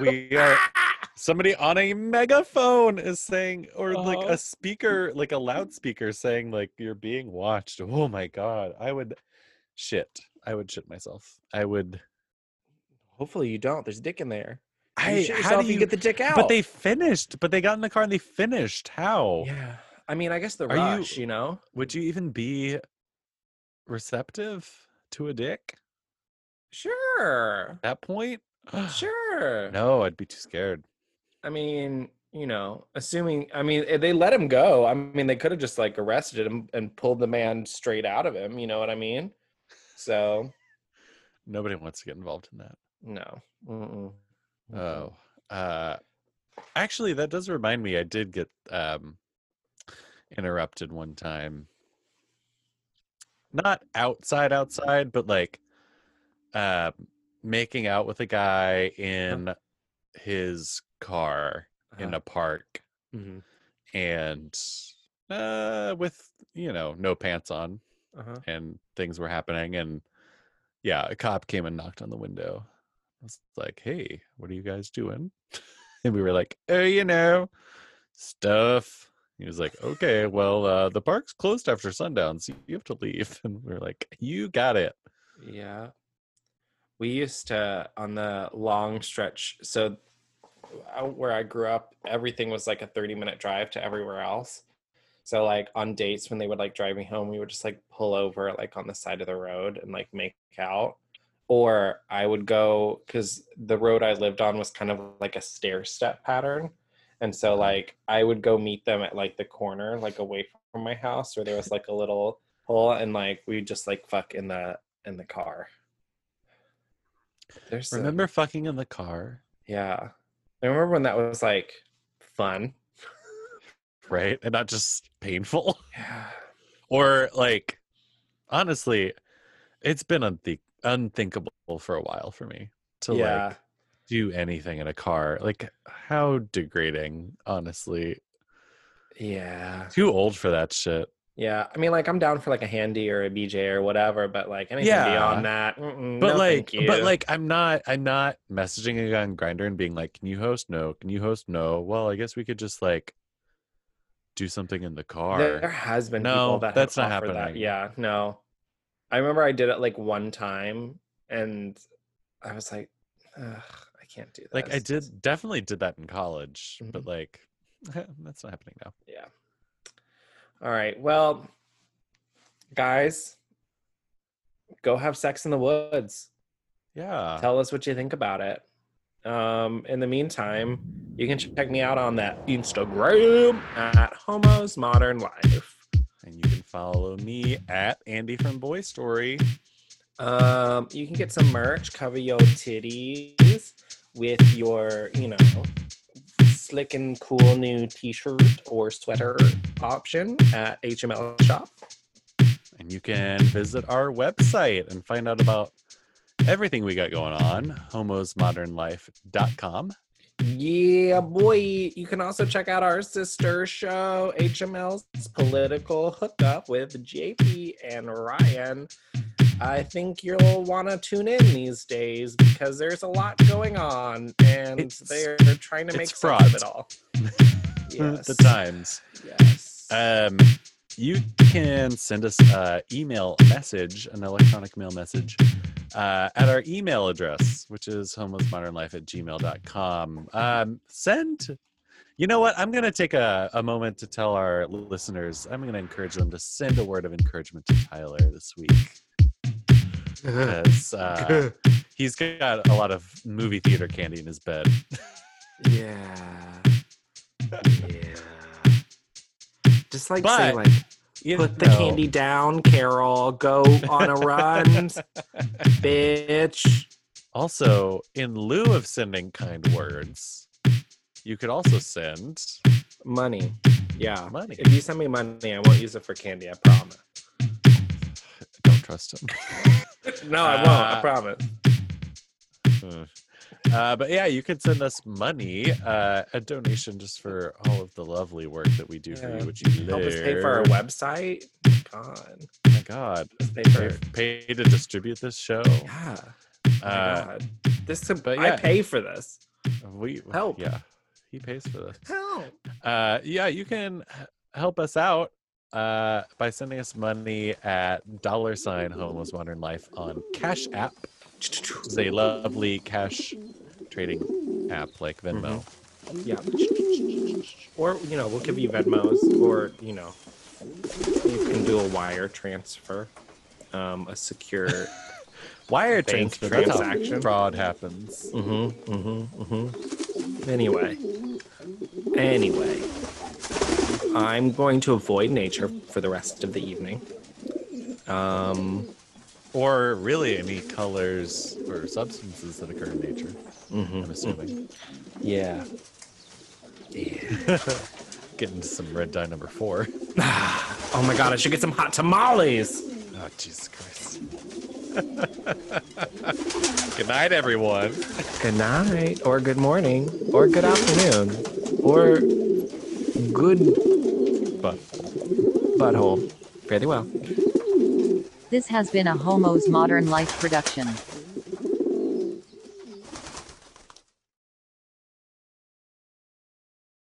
We are somebody on a megaphone is saying or like Uh-huh. a speaker, like a loudspeaker saying like you're being watched. Oh my god. I would shit. I would shit myself. I would Hopefully you don't. There's dick in there. You I shit how do you you get the dick out. But they finished. But they got in the car and they finished. How? Yeah. I mean, I guess the Are you- rush, you, know? Would you even be receptive to a dick Sure. at that point? Sure. No, I'd be too scared. I mean, you know, assuming I mean eh, they let him go. I mean, they could have just like arrested him and pulled the man straight out of him, you know what I mean? So, Nobody wants to get involved in that. no. Mm-mm. Mm-mm. Oh, uh, actually, that does remind me. I did get um, interrupted one time. Not outside, outside, but like uh, making out with a guy in his car in Uh-huh. a park, Mhm. and uh, with you know no pants on, Uh-huh. and things were happening, and yeah, a cop came and knocked on the window. I was like, "Hey, what are you guys doing?" And we were like, "Oh, you know, stuff." He was like, "Okay, well, uh, the park's closed after sundown, so you have to leave." And we are like, "You got it." Yeah. We used to on the long stretch. So out where I grew up, everything was like a 30 minute drive to everywhere else. So like on dates when they would like drive me home, we would just like pull over like on the side of the road and like make out. Or I would go because the road I lived on was kind of like a stair step pattern. And so uh-huh. like I would go meet them at like the corner, like away from my house, where there was like a little hole and like we just like fuck in the in the car. There's a- Remember fucking in the car, yeah. I remember when that was like fun. right? And not just painful. Yeah. or like honestly, it's been unthink- unthinkable for a while for me to yeah. like do anything in a car. Like how degrading, honestly. yeah. Too old for that shit. Yeah. I mean like I'm down for like a handy or a BJ or whatever, but like anything Yeah. beyond that. But no, like but like I'm not I'm not messaging a guy on Grindr and being like, Can you host? No. Can you host? No. Well, I guess we could just like do something in the car. There has been No, people that have that's not offered That. happening. Yeah, no. I remember I did it like one time, and I was like, Ugh, I can't do that. like I did definitely did that in college, but Mhm. like that's not happening now. Yeah. All right. Well, guys, go have sex in the woods. Yeah. Tell us what you think about it. Um, in the meantime, you can check me out on that Instagram at Homos Modern Life. And you can follow me at Andy from Boy Story. Um, you can get some merch, cover your titties with your, you know, slick and cool new t-shirt or sweater option at HML Shop. And you can visit our website and find out about everything we got going on, homosmodernlife.com. Yeah, boy. You can also check out our sister show, HML's Political Hookup with JP and Ryan. I think you'll want to tune in these days because there's a lot going on and It's- they're trying to make sense of it all. yes. the times. Yes. Um, you can send us an email message, an electronic mail message, uh, at our email address, which is homosmodernlife at gmail.com. Um, send, you know what? I'm going to take a, a moment to tell our listeners, I'm going to encourage them to send a word of encouragement to Tyler this week. Because uh, he's got a lot of movie theater candy in his bed. yeah. Yeah. Just like say like You put the know- candy down, Carol. Go on a run, bitch. Also, in lieu of sending kind words, you could also send Money. Yeah. money. If you send me money, I won't use it for candy. I promise. Don't trust him. No, I won't. I promise. uh, but yeah, you could send us money, uh, a donation just for all of the lovely work that we do for you, which you Help us pay for our website. God. Oh my God, pay for. pay to distribute this show. Yeah. Oh my Uh, God. This. But I pay for this. we Help. Yeah, he pays for this. Help. Uh, yeah, you can help us out uh, by sending us money at dollar sign Homos Modern Life on Cash App. It's a lovely cash trading app like Venmo. Yeah. Or you know, we'll give you Venmos, or you know, you can do a wire transfer, um, a secure. Wire transfer. Transaction. fraud happens. mm-hmm. Mm-hmm. Mm-hmm. Anyway. Anyway. I'm going to avoid nature for the rest of the evening. Um. Or really any colors or substances that occur in nature, mhm, I'm assuming. Yeah. Yeah. Get into some red dye number four. oh my god! I should get some hot tamales. Oh, Jesus Christ. Good night, everyone. Good night, or good morning, or good afternoon, or good But butthole. Very well. This has been a Homo's Modern Life production.